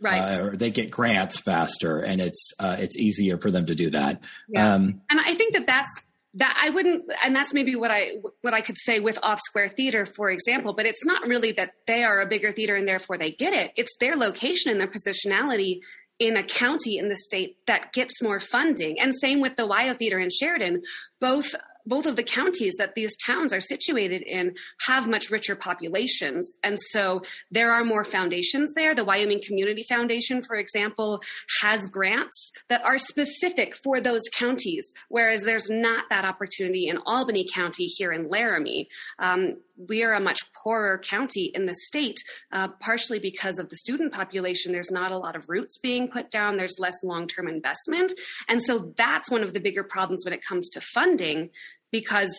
[SPEAKER 3] right?
[SPEAKER 2] Uh, or they get grants faster, and it's uh, it's easier for them to do that.
[SPEAKER 3] Yeah. Um, and I think that that's that I wouldn't, and that's maybe what I what I could say with Off Square Theater, for example. But it's not really that they are a bigger theater and therefore they get it. It's their location and their positionality in a county in the state that gets more funding. And same with the WYO Theater in Sheridan. Both both of the counties that these towns are situated in have much richer populations. And so there are more foundations there. The Wyoming Community Foundation, for example, has grants that are specific for those counties, whereas there's not that opportunity in Albany County here in Laramie. Um, we are a much poorer county in the state, uh, partially because of the student population. There's not a lot of roots being put down, there's less long term investment. And so that's one of the bigger problems when it comes to funding, because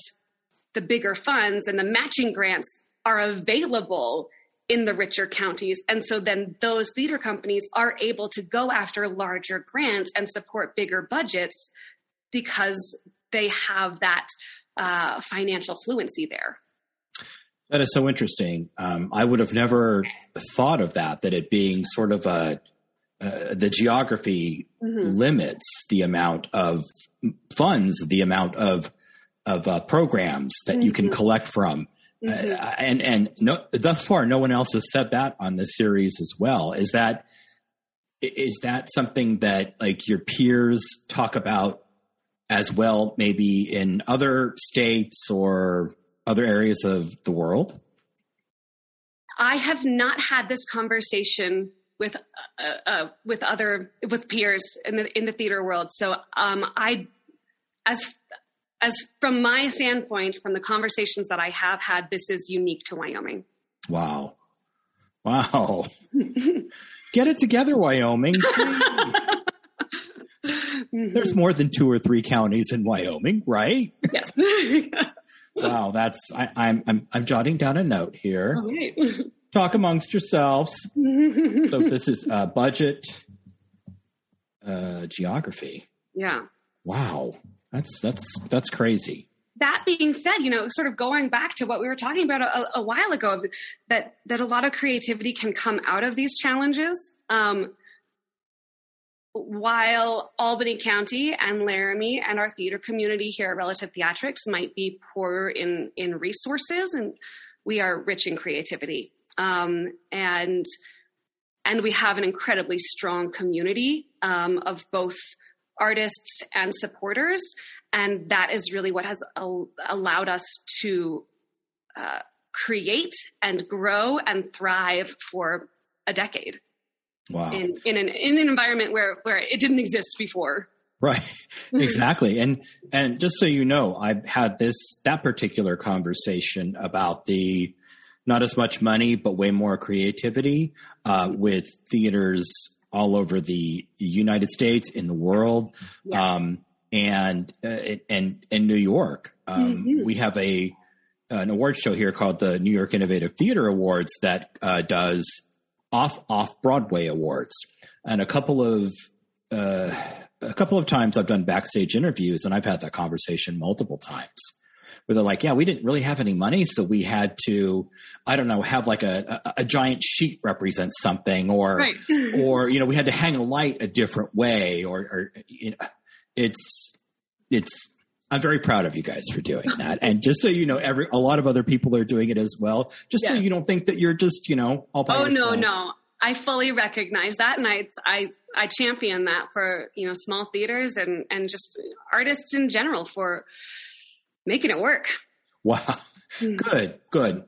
[SPEAKER 3] the bigger funds and the matching grants are available in the richer counties. And so then those theater companies are able to go after larger grants and support bigger budgets because they have that uh, financial fluency there.
[SPEAKER 2] That is so interesting. Um, I would have never thought of that, that it being sort of a, uh, the geography mm-hmm. limits the amount of funds, the amount of, of uh, programs that mm-hmm. you can mm-hmm. collect from. Mm-hmm. Uh, and and no, thus far, no one else has said that on this series as well. Is that is that something that like your peers talk about as well, maybe in other states or other areas of the world?
[SPEAKER 3] I have not had this conversation with uh, uh, with other with peers in the in the theater world. So um, I, as as from my standpoint, from the conversations that I have had, this is unique to Wyoming.
[SPEAKER 2] Wow, wow! Get it together, Wyoming. There's more than two or three counties in Wyoming, right?
[SPEAKER 3] Yes.
[SPEAKER 2] wow, that's I, am I'm, I'm I'm jotting down a note here. Talk amongst yourselves. so this is uh, budget uh, geography.
[SPEAKER 3] Yeah.
[SPEAKER 2] Wow, that's that's that's crazy.
[SPEAKER 3] That being said, you know, sort of going back to what we were talking about a, a while ago, that that a lot of creativity can come out of these challenges. Um, while Albany County and Laramie and our theater community here at Relative Theatrics might be poorer in in resources, and we are rich in creativity, um, and and we have an incredibly strong community um, of both artists and supporters, and that is really what has al- allowed us to uh, create and grow and thrive for a decade.
[SPEAKER 2] Wow.
[SPEAKER 3] In, in an in an environment where where it didn't exist before.
[SPEAKER 2] Right. exactly. and and just so you know, I've had this that particular conversation about the not as much money but way more creativity uh, with theaters all over the United States in the world yeah. um, and uh, and in New York. Um, mm-hmm. We have a an award show here called the New York Innovative Theater Awards that uh, does off off Broadway awards, and a couple of uh, a couple of times I've done backstage interviews, and I've had that conversation multiple times where they're like, "Yeah, we didn't really have any money, so we had to, I don't know, have like a a, a giant sheet represent something, or right. or you know, we had to hang a light a different way, or, or you know, it's it's I'm very proud of you guys for doing that. And just so you know, every a lot of other people are doing it as well. Just yeah. so you don't think that you're just, you know, all by
[SPEAKER 3] Oh
[SPEAKER 2] yourself.
[SPEAKER 3] no, no. I fully recognize that and I I I champion that for, you know, small theaters and and just artists in general for making it work.
[SPEAKER 2] Wow. Hmm. Good. Good.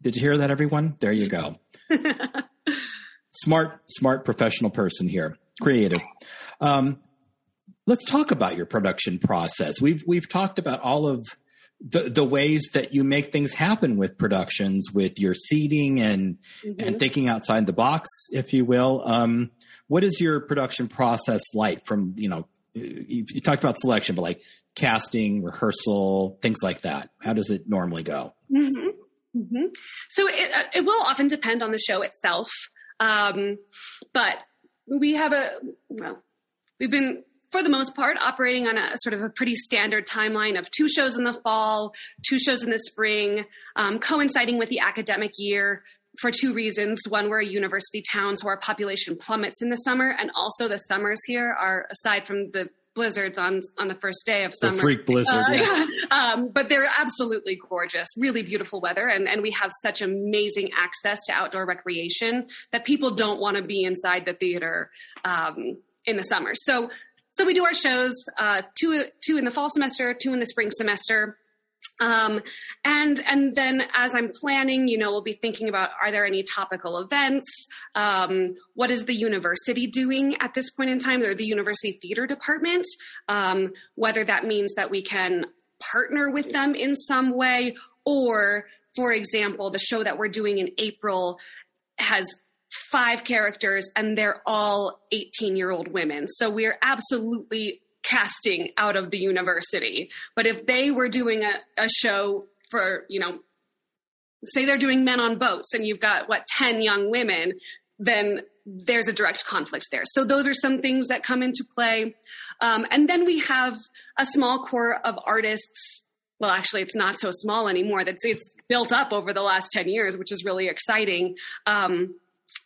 [SPEAKER 2] Did you hear that everyone? There you go. smart smart professional person here. Creative. Um, let's talk about your production process. We've we've talked about all of the the ways that you make things happen with productions, with your seating and mm-hmm. and thinking outside the box, if you will. Um, what is your production process like? From you know, you, you talked about selection, but like casting, rehearsal, things like that. How does it normally go?
[SPEAKER 3] Mm-hmm. Mm-hmm. So it, uh, it will often depend on the show itself, um, but we have a well, we've been for the most part, operating on a sort of a pretty standard timeline of two shows in the fall, two shows in the spring, um, coinciding with the academic year for two reasons. One, we're a university town, so our population plummets in the summer, and also the summers here are, aside from the blizzards on on the first day of summer.
[SPEAKER 2] The freak blizzard. Uh, yeah.
[SPEAKER 3] um, but they're absolutely gorgeous, really beautiful weather, and and we have such amazing access to outdoor recreation that people don't want to be inside the theater um, in the summer. So so we do our shows uh, two two in the fall semester, two in the spring semester. Um, and and then as I'm planning, you know, we'll be thinking about are there any topical events? Um, what is the university doing at this point in time? Or the university theater department? Um, whether that means that we can partner with them in some way, or for example, the show that we're doing in April has five characters and they're all 18 year old women. So we're absolutely casting out of the university. But if they were doing a, a show for, you know, say they're doing men on boats and you've got what 10 young women, then there's a direct conflict there. So those are some things that come into play. Um, and then we have a small core of artists. Well, actually, it's not so small anymore. That's it's built up over the last 10 years, which is really exciting. Um,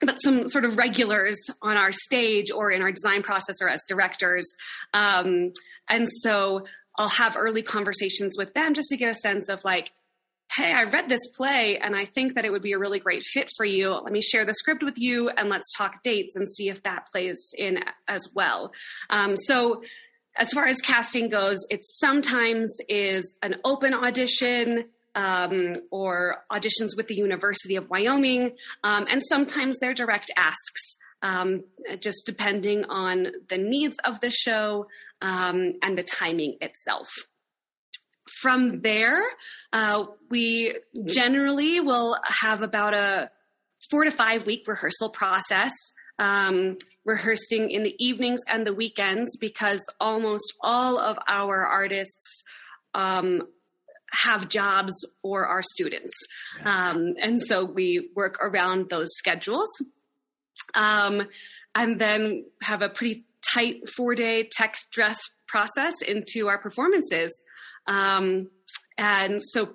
[SPEAKER 3] but some sort of regulars on our stage or in our design process or as directors. Um, and so I'll have early conversations with them just to get a sense of like, hey, I read this play and I think that it would be a really great fit for you. Let me share the script with you and let's talk dates and see if that plays in as well. Um, so as far as casting goes, it sometimes is an open audition um, or auditions with the University of Wyoming, um, and sometimes they're direct asks, um, just depending on the needs of the show um, and the timing itself. From there, uh, we generally will have about a four to five week rehearsal process. Um, rehearsing in the evenings and the weekends because almost all of our artists um, have jobs or are students. Um, and so we work around those schedules. Um, and then have a pretty tight four day tech dress process into our performances. Um, and so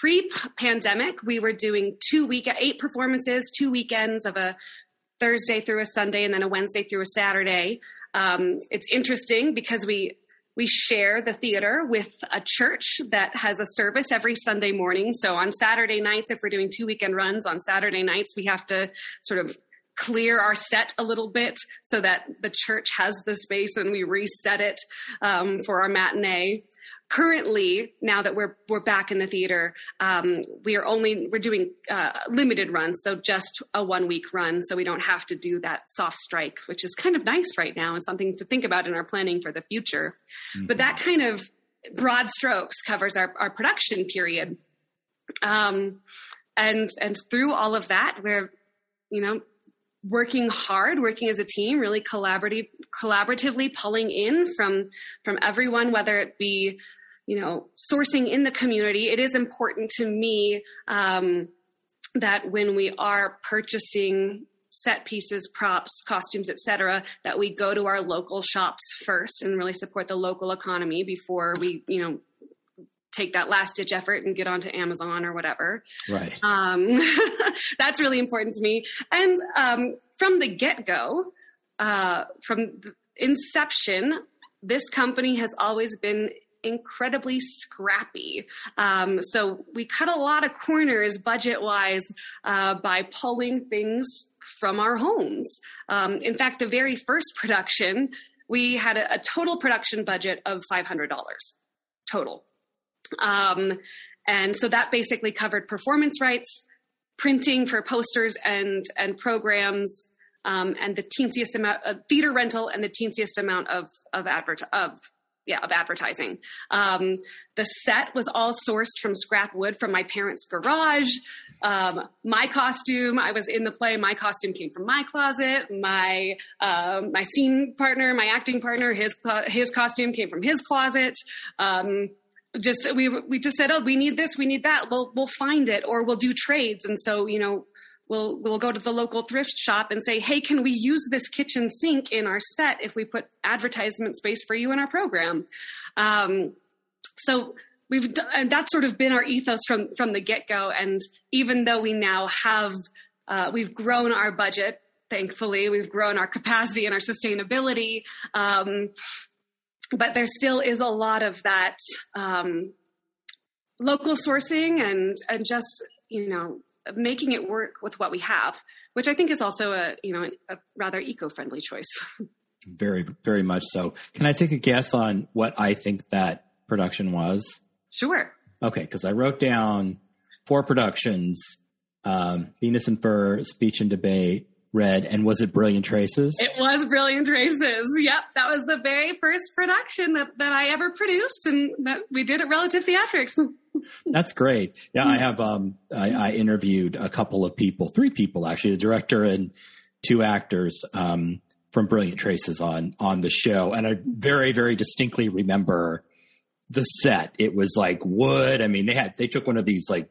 [SPEAKER 3] pre pandemic, we were doing two week, eight performances, two weekends of a Thursday through a Sunday and then a Wednesday through a Saturday. Um, it's interesting because we we share the theater with a church that has a service every Sunday morning. So on Saturday nights, if we're doing two weekend runs on Saturday nights, we have to sort of clear our set a little bit so that the church has the space and we reset it um, for our matinee currently now that we're we're back in the theater um, we are only we're doing uh, limited runs so just a one week run so we don't have to do that soft strike which is kind of nice right now and something to think about in our planning for the future mm-hmm. but that kind of broad strokes covers our, our production period um, and and through all of that we're you know working hard, working as a team, really collaborative, collaboratively pulling in from from everyone, whether it be you know, sourcing in the community, it is important to me um, that when we are purchasing set pieces, props, costumes, etc., that we go to our local shops first and really support the local economy before we, you know, take that last ditch effort and get onto Amazon or whatever.
[SPEAKER 2] Right.
[SPEAKER 3] Um, that's really important to me. And um, from the get go, uh, from inception, this company has always been incredibly scrappy. Um, so we cut a lot of corners budget wise uh, by pulling things from our homes. Um, in fact, the very first production, we had a, a total production budget of $500 total. Um, and so that basically covered performance rights, printing for posters and, and programs, um, and the teensiest amount of theater rental and the teensiest amount of, of, advert, of yeah, of advertising. Um, the set was all sourced from scrap wood from my parents' garage. Um, my costume, I was in the play. My costume came from my closet. My um, my scene partner, my acting partner, his his costume came from his closet. Just we we just said, oh, we need this, we need that. We'll we'll find it, or we'll do trades. And so you know, we'll we'll go to the local thrift shop and say, "Hey, can we use this kitchen sink in our set if we put advertisement space for you in our program?" Um, so we've and that's sort of been our ethos from from the get go. And even though we now have uh, we've grown our budget, thankfully, we've grown our capacity and our sustainability. Um, but there still is a lot of that um, local sourcing and and just you know making it work with what we have, which I think is also a you know a rather eco-friendly choice.
[SPEAKER 2] Very, very much so. Can I take a guess on what I think that production was?
[SPEAKER 3] Sure.
[SPEAKER 2] Okay, because I wrote down four productions: um, Venus in Fur, Speech and Debate, Red, and was it Brilliant Traces?
[SPEAKER 3] It was Brilliant Traces. Yep, that was the very first production that, that I ever produced, and that we did at Relative Theatrics.
[SPEAKER 2] That's great. Yeah, I have. Um, I, I, interviewed a couple of people, three people actually, the director and two actors um, from Brilliant Traces on on the show, and I very, very distinctly remember the set. It was like wood. I mean, they had they took one of these like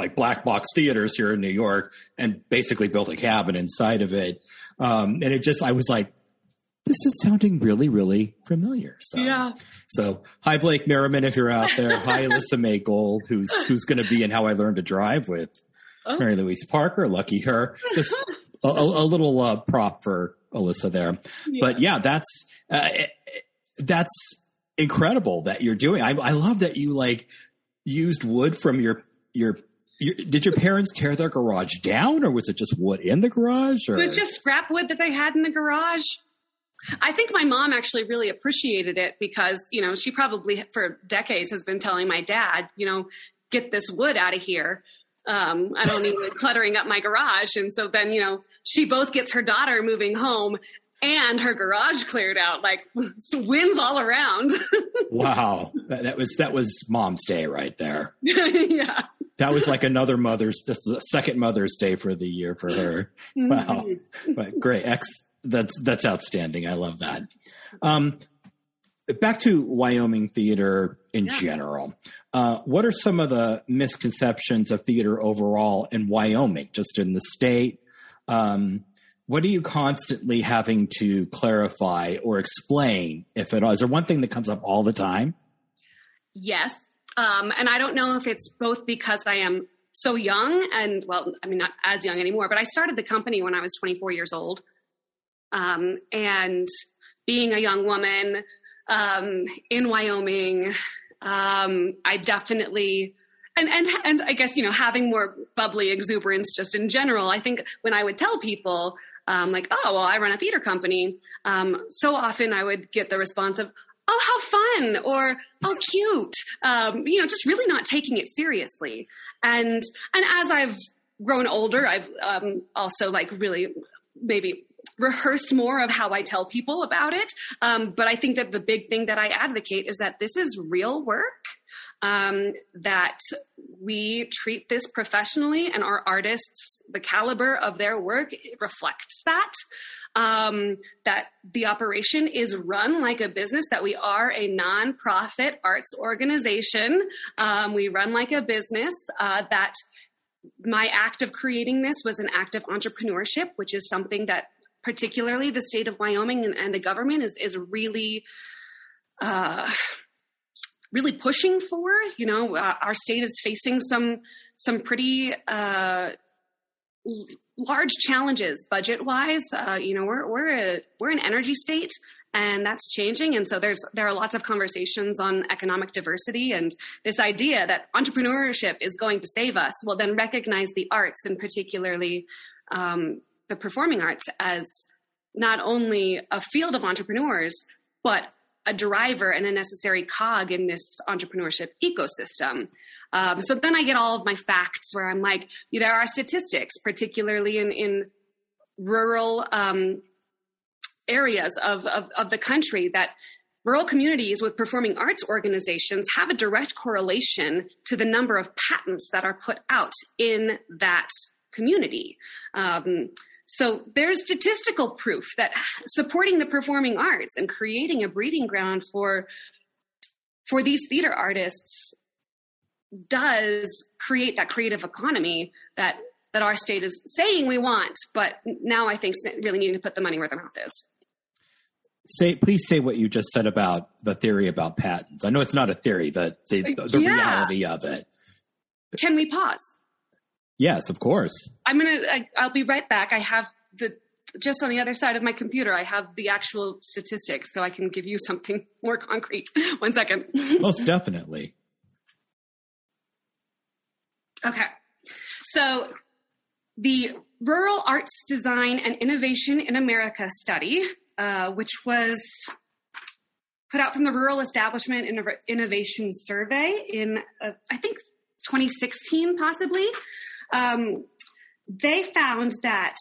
[SPEAKER 2] like black box theaters here in New York and basically built a cabin inside of it. Um, and it just, I was like, this is sounding really, really familiar. So,
[SPEAKER 3] yeah.
[SPEAKER 2] So, hi Blake Merriman, if you're out there. hi Alyssa May Gold, who's who's going to be in How I Learned to Drive with oh. Mary Louise Parker. Lucky her. Just a, a, little uh, prop for Alyssa there. Yeah. But yeah, that's uh, that's incredible that you're doing. I, I love that you like used wood from your your did your parents tear their garage down, or was it just wood in the garage? Or?
[SPEAKER 3] It was just scrap wood that they had in the garage. I think my mom actually really appreciated it because, you know, she probably for decades has been telling my dad, you know, get this wood out of here. Um, I don't need it cluttering up my garage. And so then, you know, she both gets her daughter moving home and her garage cleared out, like wins all around.
[SPEAKER 2] wow. That, that was, that was mom's day right there.
[SPEAKER 3] yeah
[SPEAKER 2] that was like another mother's just a second mother's day for the year for her. Wow. But great. X, that's that's outstanding. I love that. Um, back to wyoming theater in yeah. general. Uh, what are some of the misconceptions of theater overall in wyoming just in the state? Um, what are you constantly having to clarify or explain if at all? Is there one thing that comes up all the time?
[SPEAKER 3] Yes um, and I don't know if it's both because I am so young and, well, I mean, not as young anymore, but I started the company when I was 24 years old. Um, and being a young woman um, in Wyoming, um, I definitely. And, and and I guess you know having more bubbly exuberance just in general. I think when I would tell people um, like, oh well, I run a theater company, um, so often I would get the response of, oh, how fun, or oh, cute. Um, you know, just really not taking it seriously. And and as I've grown older, I've um, also like really maybe rehearsed more of how I tell people about it. Um, but I think that the big thing that I advocate is that this is real work. Um, that we treat this professionally and our artists, the caliber of their work reflects that um, that the operation is run like a business, that we are a nonprofit arts organization. Um, we run like a business, uh, that my act of creating this was an act of entrepreneurship, which is something that particularly the state of Wyoming and, and the government is, is really, uh, really pushing for. You know, uh, our state is facing some some pretty uh, large challenges budget wise. Uh, you know, we're we're a we're an energy state, and that's changing. And so there's there are lots of conversations on economic diversity and this idea that entrepreneurship is going to save us. Well, then recognize the arts and particularly um, the performing arts as not only a field of entrepreneurs, but a driver and a necessary cog in this entrepreneurship ecosystem. Um, so then I get all of my facts where I'm like, there are statistics, particularly in, in rural um, areas of, of, of the country, that rural communities with performing arts organizations have a direct correlation to the number of patents that are put out in that community. Um, so there's statistical proof that supporting the performing arts and creating a breeding ground for for these theater artists does create that creative economy that that our state is saying we want, but now I think really needing to put the money where their mouth is.
[SPEAKER 2] Say, please say what you just said about the theory about patents. I know it's not a theory, the the, the yeah. reality of it.
[SPEAKER 3] Can we pause?
[SPEAKER 2] Yes, of course.
[SPEAKER 3] I'm gonna. I, I'll be right back. I have the just on the other side of my computer, I have the actual statistics, so I can give you something more concrete. One second.
[SPEAKER 2] Most definitely.
[SPEAKER 3] Okay. So the Rural Arts Design and Innovation in America study, uh, which was put out from the Rural Establishment Innovation Survey in, uh, I think, 2016, possibly. Um, they found that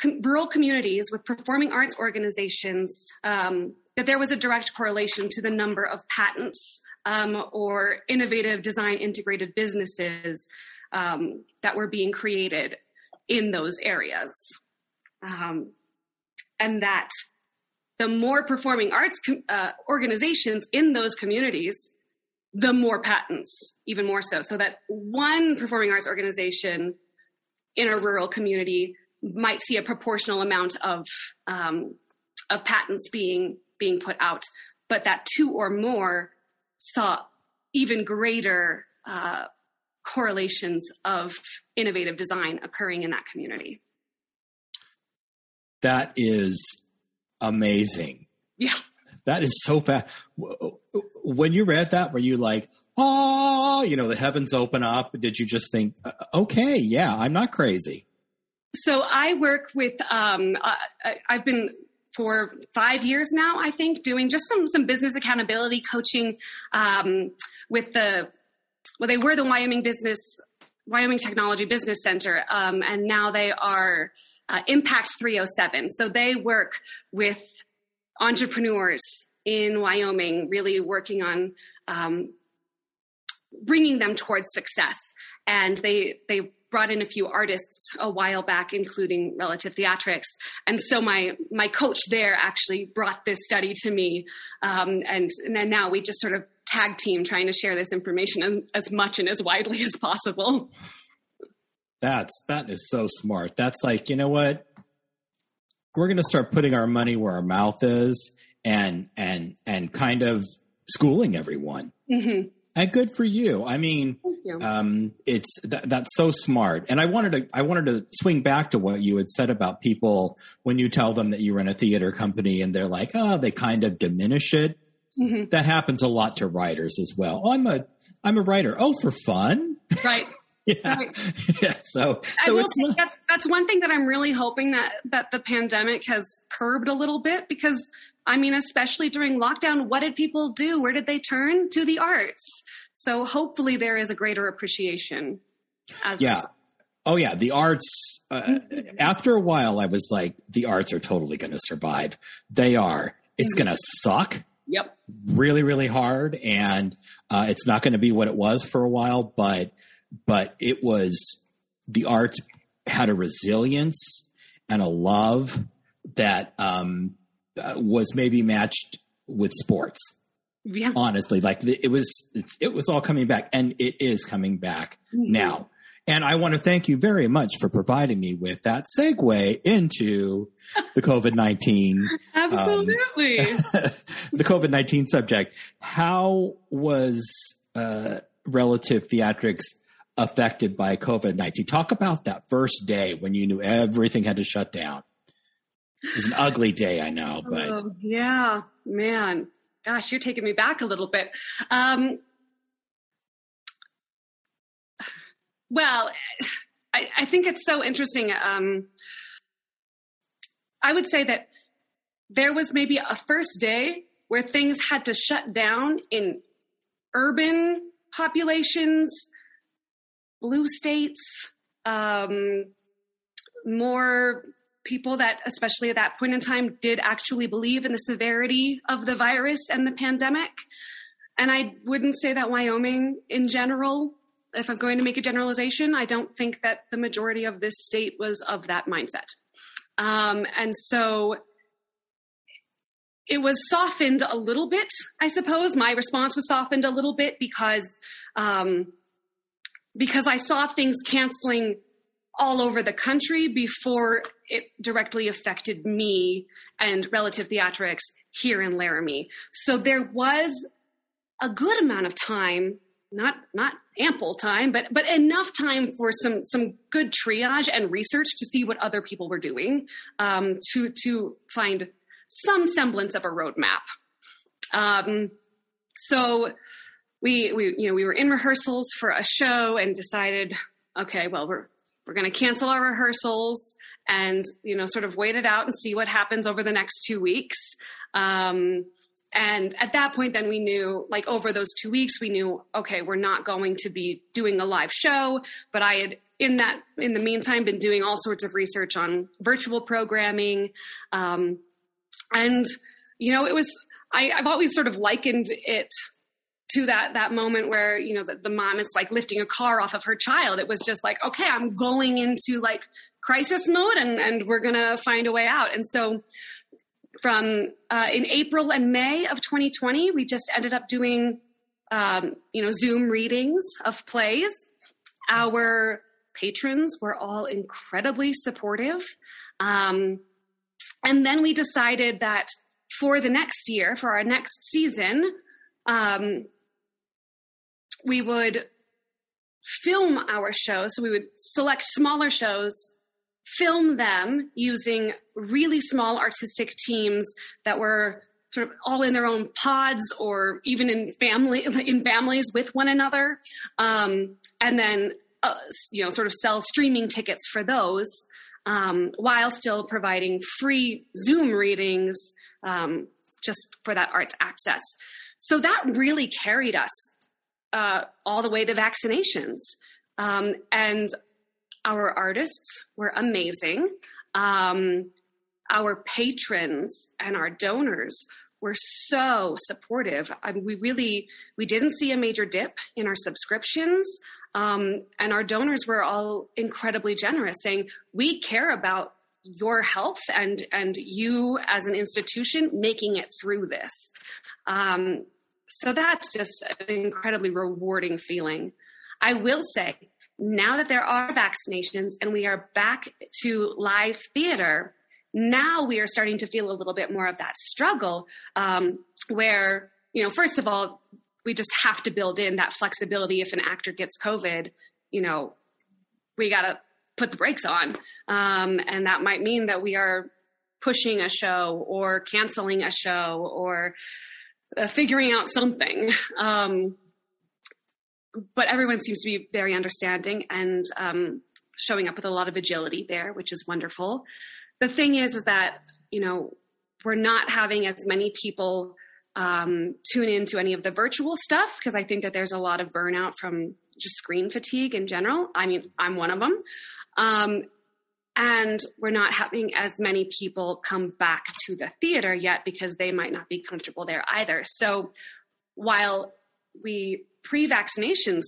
[SPEAKER 3] com- rural communities with performing arts organizations, um, that there was a direct correlation to the number of patents um, or innovative design integrated businesses um, that were being created in those areas. Um, and that the more performing arts uh, organizations in those communities, the more patents, even more so. So that one performing arts organization in a rural community might see a proportional amount of um, of patents being being put out, but that two or more saw even greater uh, correlations of innovative design occurring in that community.
[SPEAKER 2] That is amazing.
[SPEAKER 3] Yeah.
[SPEAKER 2] That is so fast. When you read that, were you like, oh, you know, the heavens open up? Did you just think, okay, yeah, I'm not crazy?
[SPEAKER 3] So I work with, um, uh, I've been for five years now, I think, doing just some some business accountability coaching um, with the well, they were the Wyoming Business Wyoming Technology Business Center, um, and now they are uh, Impact 307. So they work with entrepreneurs in Wyoming, really working on um, bringing them towards success. And they they brought in a few artists a while back, including Relative Theatrics. And so my my coach there actually brought this study to me, um, and and then now we just sort of tag team trying to share this information as much and as widely as possible.
[SPEAKER 2] That's that is so smart. That's like you know what we're going to start putting our money where our mouth is and and and kind of schooling everyone. Mm-hmm. And good for you. I mean, you. um, it's that, that's so smart. And I wanted to I wanted to swing back to what you had said about people when you tell them that you run a theater company and they're like, oh, they kind of diminish it. Mm-hmm. That happens a lot to writers as well. Oh, I'm a I'm a writer. Oh, for fun,
[SPEAKER 3] right?
[SPEAKER 2] yeah. Right. yeah. So, so it's
[SPEAKER 3] not- that's, that's one thing that I'm really hoping that that the pandemic has curbed a little bit because I mean, especially during lockdown, what did people do? Where did they turn to the arts? So hopefully there is a greater appreciation.
[SPEAKER 2] yeah. Oh yeah, the arts. Uh, mm-hmm. After a while, I was like, the arts are totally going to survive. They are. It's mm-hmm. going to suck
[SPEAKER 3] Yep.
[SPEAKER 2] Really, really hard, and uh, it's not going to be what it was for a while. But but it was the arts had a resilience and a love that um, uh, was maybe matched with sports.
[SPEAKER 3] Yeah.
[SPEAKER 2] Honestly, like it was, it was all coming back, and it is coming back mm-hmm. now. And I want to thank you very much for providing me with that segue into the COVID 19.
[SPEAKER 3] Absolutely. Um,
[SPEAKER 2] the COVID 19 subject. How was uh, relative theatrics affected by COVID 19? Talk about that first day when you knew everything had to shut down. It was an ugly day, I know, but. Oh,
[SPEAKER 3] yeah, man. Gosh, you're taking me back a little bit. Um, Well, I, I think it's so interesting. Um, I would say that there was maybe a first day where things had to shut down in urban populations, blue states, um, more people that, especially at that point in time, did actually believe in the severity of the virus and the pandemic. And I wouldn't say that Wyoming in general if I'm going to make a generalization, I don't think that the majority of this state was of that mindset. Um, and so it was softened a little bit, I suppose. My response was softened a little bit because um, because I saw things canceling all over the country before it directly affected me and relative theatrics here in Laramie. So there was a good amount of time not not ample time, but but enough time for some some good triage and research to see what other people were doing um, to to find some semblance of a roadmap. Um, so we we you know we were in rehearsals for a show and decided okay well we're we're going to cancel our rehearsals and you know sort of wait it out and see what happens over the next two weeks. Um, and at that point then we knew like over those two weeks we knew okay we're not going to be doing a live show. But i had in that in the meantime been doing all sorts of research on virtual programming. Um, and you know it was I, i've always sort of likened it to that that moment where you know the, the mom is like lifting a car off of her child. It was just like okay i'm going into like crisis mode and and we're gonna find a way out. And so from uh, in april and may of 2020 we just ended up doing um, you know zoom readings of plays. Our patrons were all incredibly supportive. Um, and then we decided that for the next year for our next season um, we would film our shows. So we would select smaller shows, film them using really small artistic teams that were sort of all in their own pods or even in family in families with one another, um, and then uh, you know sort of sell streaming tickets for those. Um, while still providing free Zoom readings um, just for that arts access. So that really carried us uh, all the way to vaccinations. Um, and our artists were amazing. Um, our patrons and our donors were so supportive. I mean, we really we didn't see a major dip in our subscriptions, um, and our donors were all incredibly generous, saying we care about your health and and you as an institution making it through this. Um, so that's just an incredibly rewarding feeling. I will say, now that there are vaccinations and we are back to live theater, now we are starting to feel a little bit more of that struggle um, where, you know, first of all, we just have to build in that flexibility if an actor gets COVID, you know, we got to put the brakes on. Um, and that might mean that we are pushing a show or canceling a show or uh, figuring out something. Um, but everyone seems to be very understanding and um, showing up with a lot of agility there, which is wonderful. The thing is, is that you know we're not having as many people um, tune into any of the virtual stuff because I think that there's a lot of burnout from just screen fatigue in general. I mean, I'm one of them. Um, and we're not having as many people come back to the theater yet because they might not be comfortable there either. So while we pre vaccinations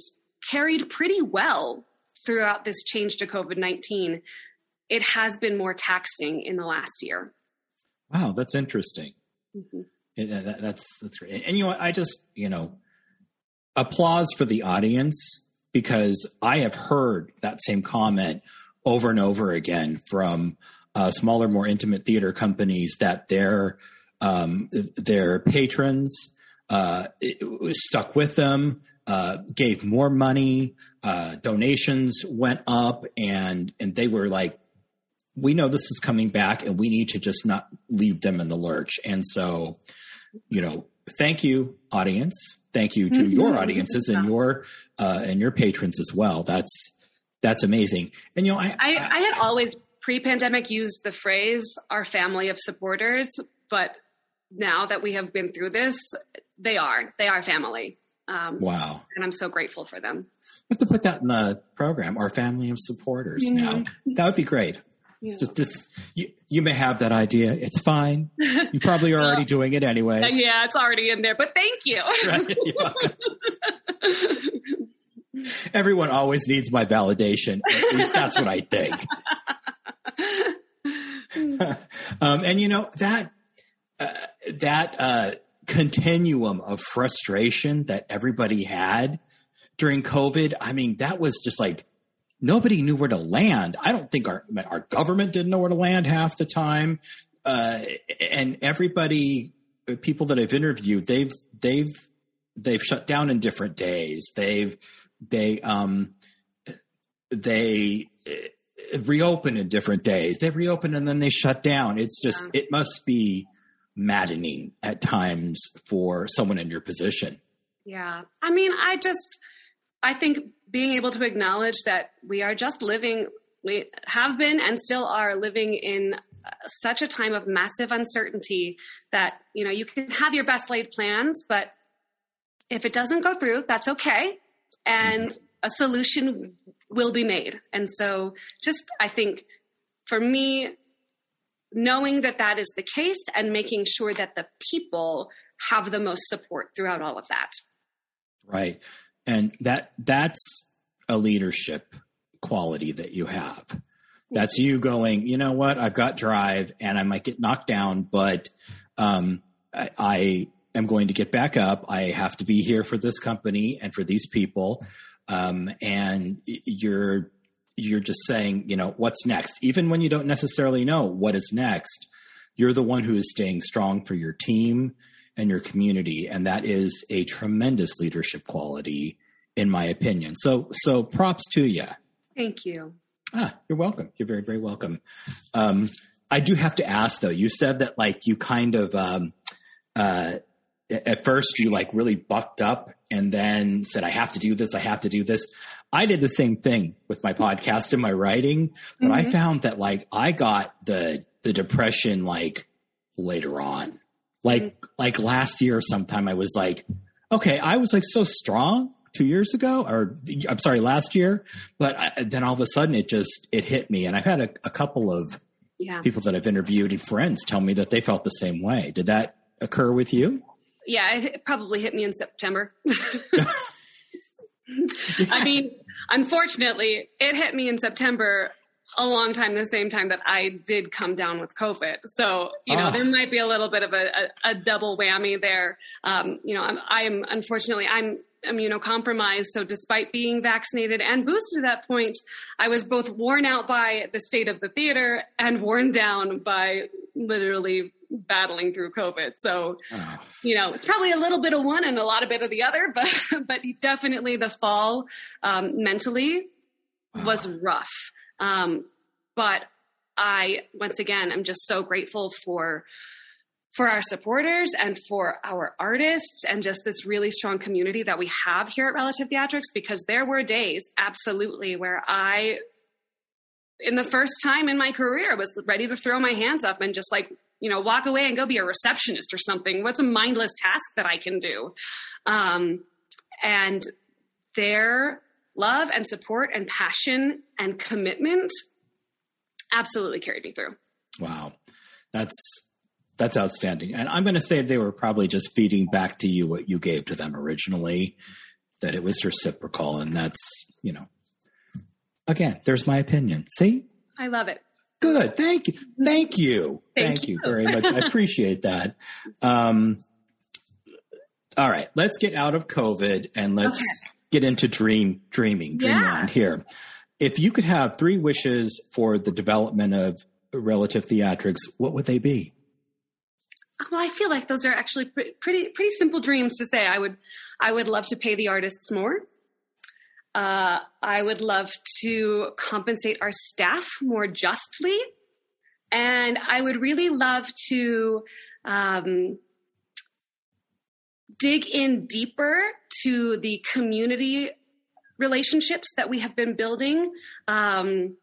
[SPEAKER 3] carried pretty well throughout this change to COVID 19, it has been more taxing in the last year.
[SPEAKER 2] Wow, that's interesting. Mm-hmm. That, that's that's great. And you know, I just you know, applause for the audience because I have heard that same comment over and over again from uh, smaller, more intimate theater companies that their um, their patrons uh, stuck with them, uh, gave more money, uh, donations went up, and and they were like, "We know this is coming back, and we need to just not leave them in the lurch." And so, you know, thank you, audience. Thank you to your audiences and your uh, and your patrons as well. That's that's amazing. And you know, I,
[SPEAKER 3] I, I had always pre-pandemic used the phrase "our family of supporters," but now that we have been through this, they are they are family.
[SPEAKER 2] Um, wow!
[SPEAKER 3] And I'm so grateful for them.
[SPEAKER 2] We have to put that in the program. Our family of supporters. Mm-hmm. Now that would be great. Yeah. Just, just, you, you may have that idea. It's fine. You probably are well, already doing it anyway.
[SPEAKER 3] Yeah, it's already in there. But thank you. Right,
[SPEAKER 2] Everyone always needs my validation. At least that's what I think. um, and you know that uh, that uh, continuum of frustration that everybody had during COVID. I mean, that was just like nobody knew where to land. I don't think our our government didn't know where to land half the time, uh, and everybody, people that I've interviewed, they've they've they've shut down in different days. They've they um they uh, reopen in different days. They reopen and then they shut down. It's just
[SPEAKER 3] Yeah.
[SPEAKER 2] it must be maddening at times for someone in your position.
[SPEAKER 3] Yeah. I mean, I just, I think being able to acknowledge that we are just living, we have been and still are living in uh, such a time of massive uncertainty that, you know, you can have your best laid plans, but if it doesn't go through, that's okay. And a solution will be made. And so just, I think for me, knowing that that is the case and making sure that the people have the most support throughout all of that.
[SPEAKER 2] Right. And that that's a leadership quality that you have. That's you going, you know what, I've got drive and I might get knocked down, but um, I, I am going to get back up. I have to be here for this company and for these people. Um, and you're you're just saying, you know, what's next? Even when you don't necessarily know what is next, you're the one who is staying strong for your team and your community, and that is a tremendous leadership quality, in my opinion. So, so props to you.
[SPEAKER 3] Thank you.
[SPEAKER 2] Ah, you're welcome. You're very, very welcome. Um, I do have to ask though. You said that like you kind of um, uh, at first you like really bucked up and then said, "I have to do this. I have to do this." I did the same thing with my podcast and my writing, but I
[SPEAKER 3] Mhm.
[SPEAKER 2] found that like I got the the depression like later on, like like last year or sometime. I was like, okay, I was like so strong two years ago, or I'm sorry, last year, but I, then all of a sudden it just it hit me, and I've had a, a couple of
[SPEAKER 3] Yeah.
[SPEAKER 2] people that I've interviewed and friends tell me that they felt the same way. Did that occur with you?
[SPEAKER 3] Yeah, it probably hit me in September. I mean, unfortunately, it hit me in September a long time the same time that I did come down with COVID. So, you know,
[SPEAKER 2] Ah.
[SPEAKER 3] there might be a little bit of a, a, a double whammy there. Um, you know, I'm, I'm unfortunately, I'm immunocompromised. So despite being vaccinated and boosted at that point, I was both worn out by the state of the theater and worn down by literally battling through COVID. So,
[SPEAKER 2] Oh,
[SPEAKER 3] you know, it's probably a little bit of one and a lot of bit of the other, but but definitely the fall um, mentally was rough. Um, but I once again I'm just so grateful for for our supporters and for our artists and just this really strong community that we have here at Relative Theatrics because there were days absolutely where I in the first time in my career was ready to throw my hands up and just like you know walk away and go be a receptionist or something what's a mindless task that i can do um, and their love and support and passion and commitment absolutely carried me through
[SPEAKER 2] wow, that's that's outstanding. And I'm going to say they were probably just feeding back to you what you gave to them originally. That it was reciprocal, and that's you know. Again, there's my opinion. See,
[SPEAKER 3] i love it
[SPEAKER 2] Good. Thank you. Thank you.
[SPEAKER 3] Thank
[SPEAKER 2] Thank, you.
[SPEAKER 3] you.
[SPEAKER 2] very much. I appreciate that. Um, all right. Let's get out of COVID and let's
[SPEAKER 3] Okay.
[SPEAKER 2] get into dream dreaming,
[SPEAKER 3] Yeah.
[SPEAKER 2] dreamland here. If you could have three wishes for the development of relative theatrics, what would they be?
[SPEAKER 3] well i feel like those are actually pretty pretty simple dreams to say i would i would love to pay the artists more uh, i would love to compensate our staff more justly. And i would really love to um, dig in deeper to the community relationships that we have been building. Um,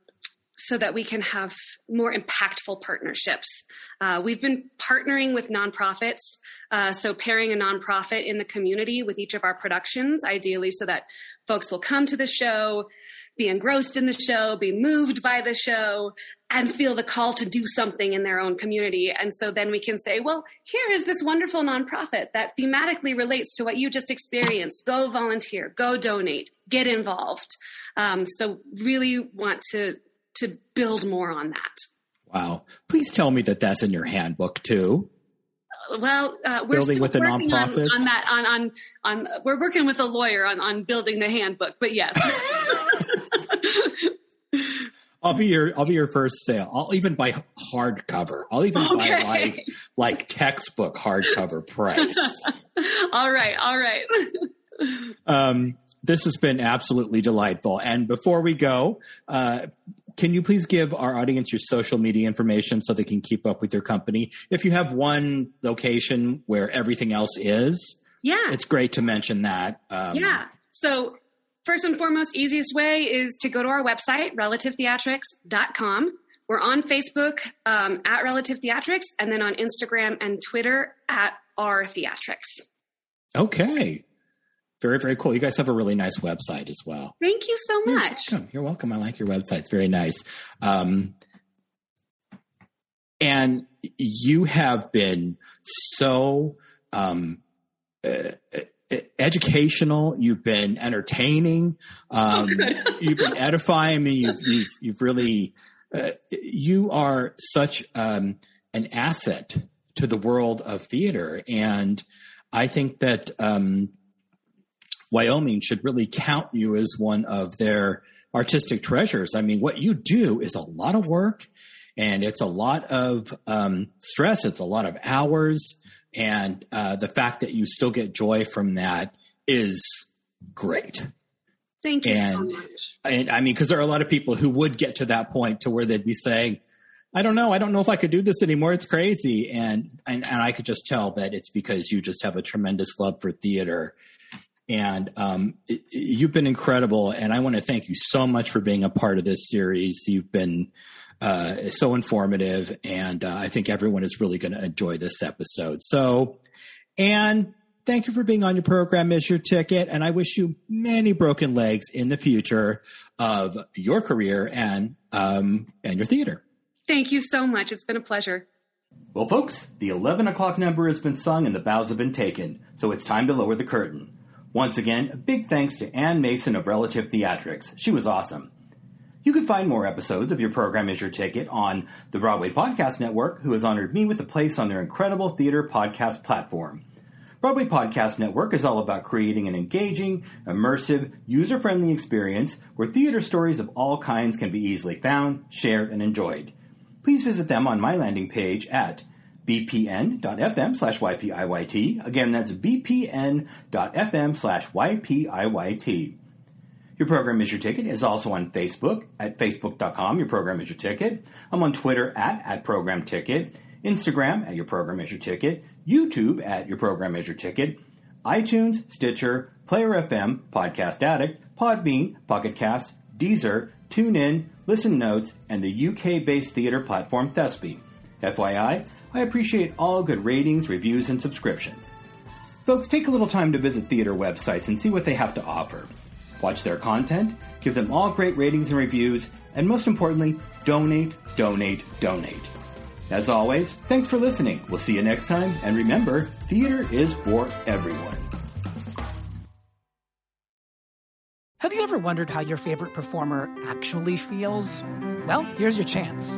[SPEAKER 3] so that we can have more impactful partnerships. Uh, we've been partnering with nonprofits, uh, so pairing a nonprofit in the community with each of our productions, ideally, so that folks will come to the show, be engrossed in the show, be moved by the show, and feel the call to do something in their own community. And so then we can say, well, here is this wonderful nonprofit that thematically relates to what you just experienced. Go volunteer, go donate, get involved. Um, so really want to to build more on that.
[SPEAKER 2] Wow. Please tell me that that's in your handbook too.
[SPEAKER 3] Well, uh, we're
[SPEAKER 2] Building
[SPEAKER 3] still
[SPEAKER 2] with the
[SPEAKER 3] working on,
[SPEAKER 2] nonprofits?
[SPEAKER 3] on that. On, on on we're working with a lawyer on on building the handbook. But yes,
[SPEAKER 2] I'll be your I'll be your first sale. I'll even buy hardcover. I'll even buy like like textbook hardcover price.
[SPEAKER 3] all right, all right.
[SPEAKER 2] um, this has been absolutely delightful. And before we go, uh, can you please give our audience your social media information so they can keep up with your company? If you have one location where everything else is,
[SPEAKER 3] yeah,
[SPEAKER 2] it's great to mention that.
[SPEAKER 3] Um, yeah. So first and foremost, easiest way is to go to our website, relativetheatrics.com. We're on Facebook um, at Relative Theatrics, and then on Instagram and Twitter at our Theatrics.
[SPEAKER 2] Okay. Very, very cool. You guys have a really nice website as well.
[SPEAKER 3] Thank you so much.
[SPEAKER 2] You're welcome. You're welcome. I like your website. It's very nice. Um, and you have been so um, uh, educational. You've been entertaining. Um, oh, you've been edifying me. You've, you've, you've really, uh, you are such um, an asset to the world of theater. And I think that um, Wyoming should really count you as one of their artistic treasures. I mean, what you do is a lot of work and it's a lot of um, stress. It's a lot of hours. And uh, the fact that you still get joy from that is great.
[SPEAKER 3] Thank you and, so much.
[SPEAKER 2] And I mean, because there are a lot of people who would get to that point to where they'd be saying, I don't know. I don't know if I could do this anymore. It's crazy. And, and, and I could just tell that it's because you just have a tremendous love for theater and um, it, you've been incredible. And I want to thank you so much for being a part of this series. You've been uh, so informative, and uh, I think everyone is really going to enjoy this episode. So, and thank you for being on your program, Is Your Ticket. And I wish you many broken legs in the future of your career and um, and your theater.
[SPEAKER 3] Thank you so much. It's been a pleasure.
[SPEAKER 5] Well, folks, the 11 o'clock number has been sung and the bows have been taken, so it's time to lower the curtain. Once again, a big thanks to Ann Mason of Relative Theatrics. She was awesome. You can find more episodes of Your Program is Your Ticket on the Broadway Podcast Network, who has honored me with a place on their incredible theater podcast platform. Broadway Podcast Network is all about creating an engaging, immersive, user friendly experience where theater stories of all kinds can be easily found, shared, and enjoyed. Please visit them on my landing page at bpn.fm slash ypiyt. Again, that's bpn.fm slash ypiyt. Your program is your ticket is also on Facebook at facebook.com. Your program is your ticket. I'm on Twitter at, at program ticket, Instagram at your program is your ticket, YouTube at your program is your ticket, iTunes, Stitcher, Player FM, Podcast Addict, Podbean, Pocket Cast, Deezer, TuneIn, Listen Notes, and the UK based theater platform Thespie. FYI, I appreciate all good ratings, reviews, and subscriptions. Folks, take a little time to visit theater websites and see what they have to offer. Watch their content, give them all great ratings and reviews, and most importantly, donate, donate, donate. As always, thanks for listening. We'll see you next time, and remember, theater is for everyone.
[SPEAKER 6] Have you ever wondered how your favorite performer actually feels? Well, here's your chance.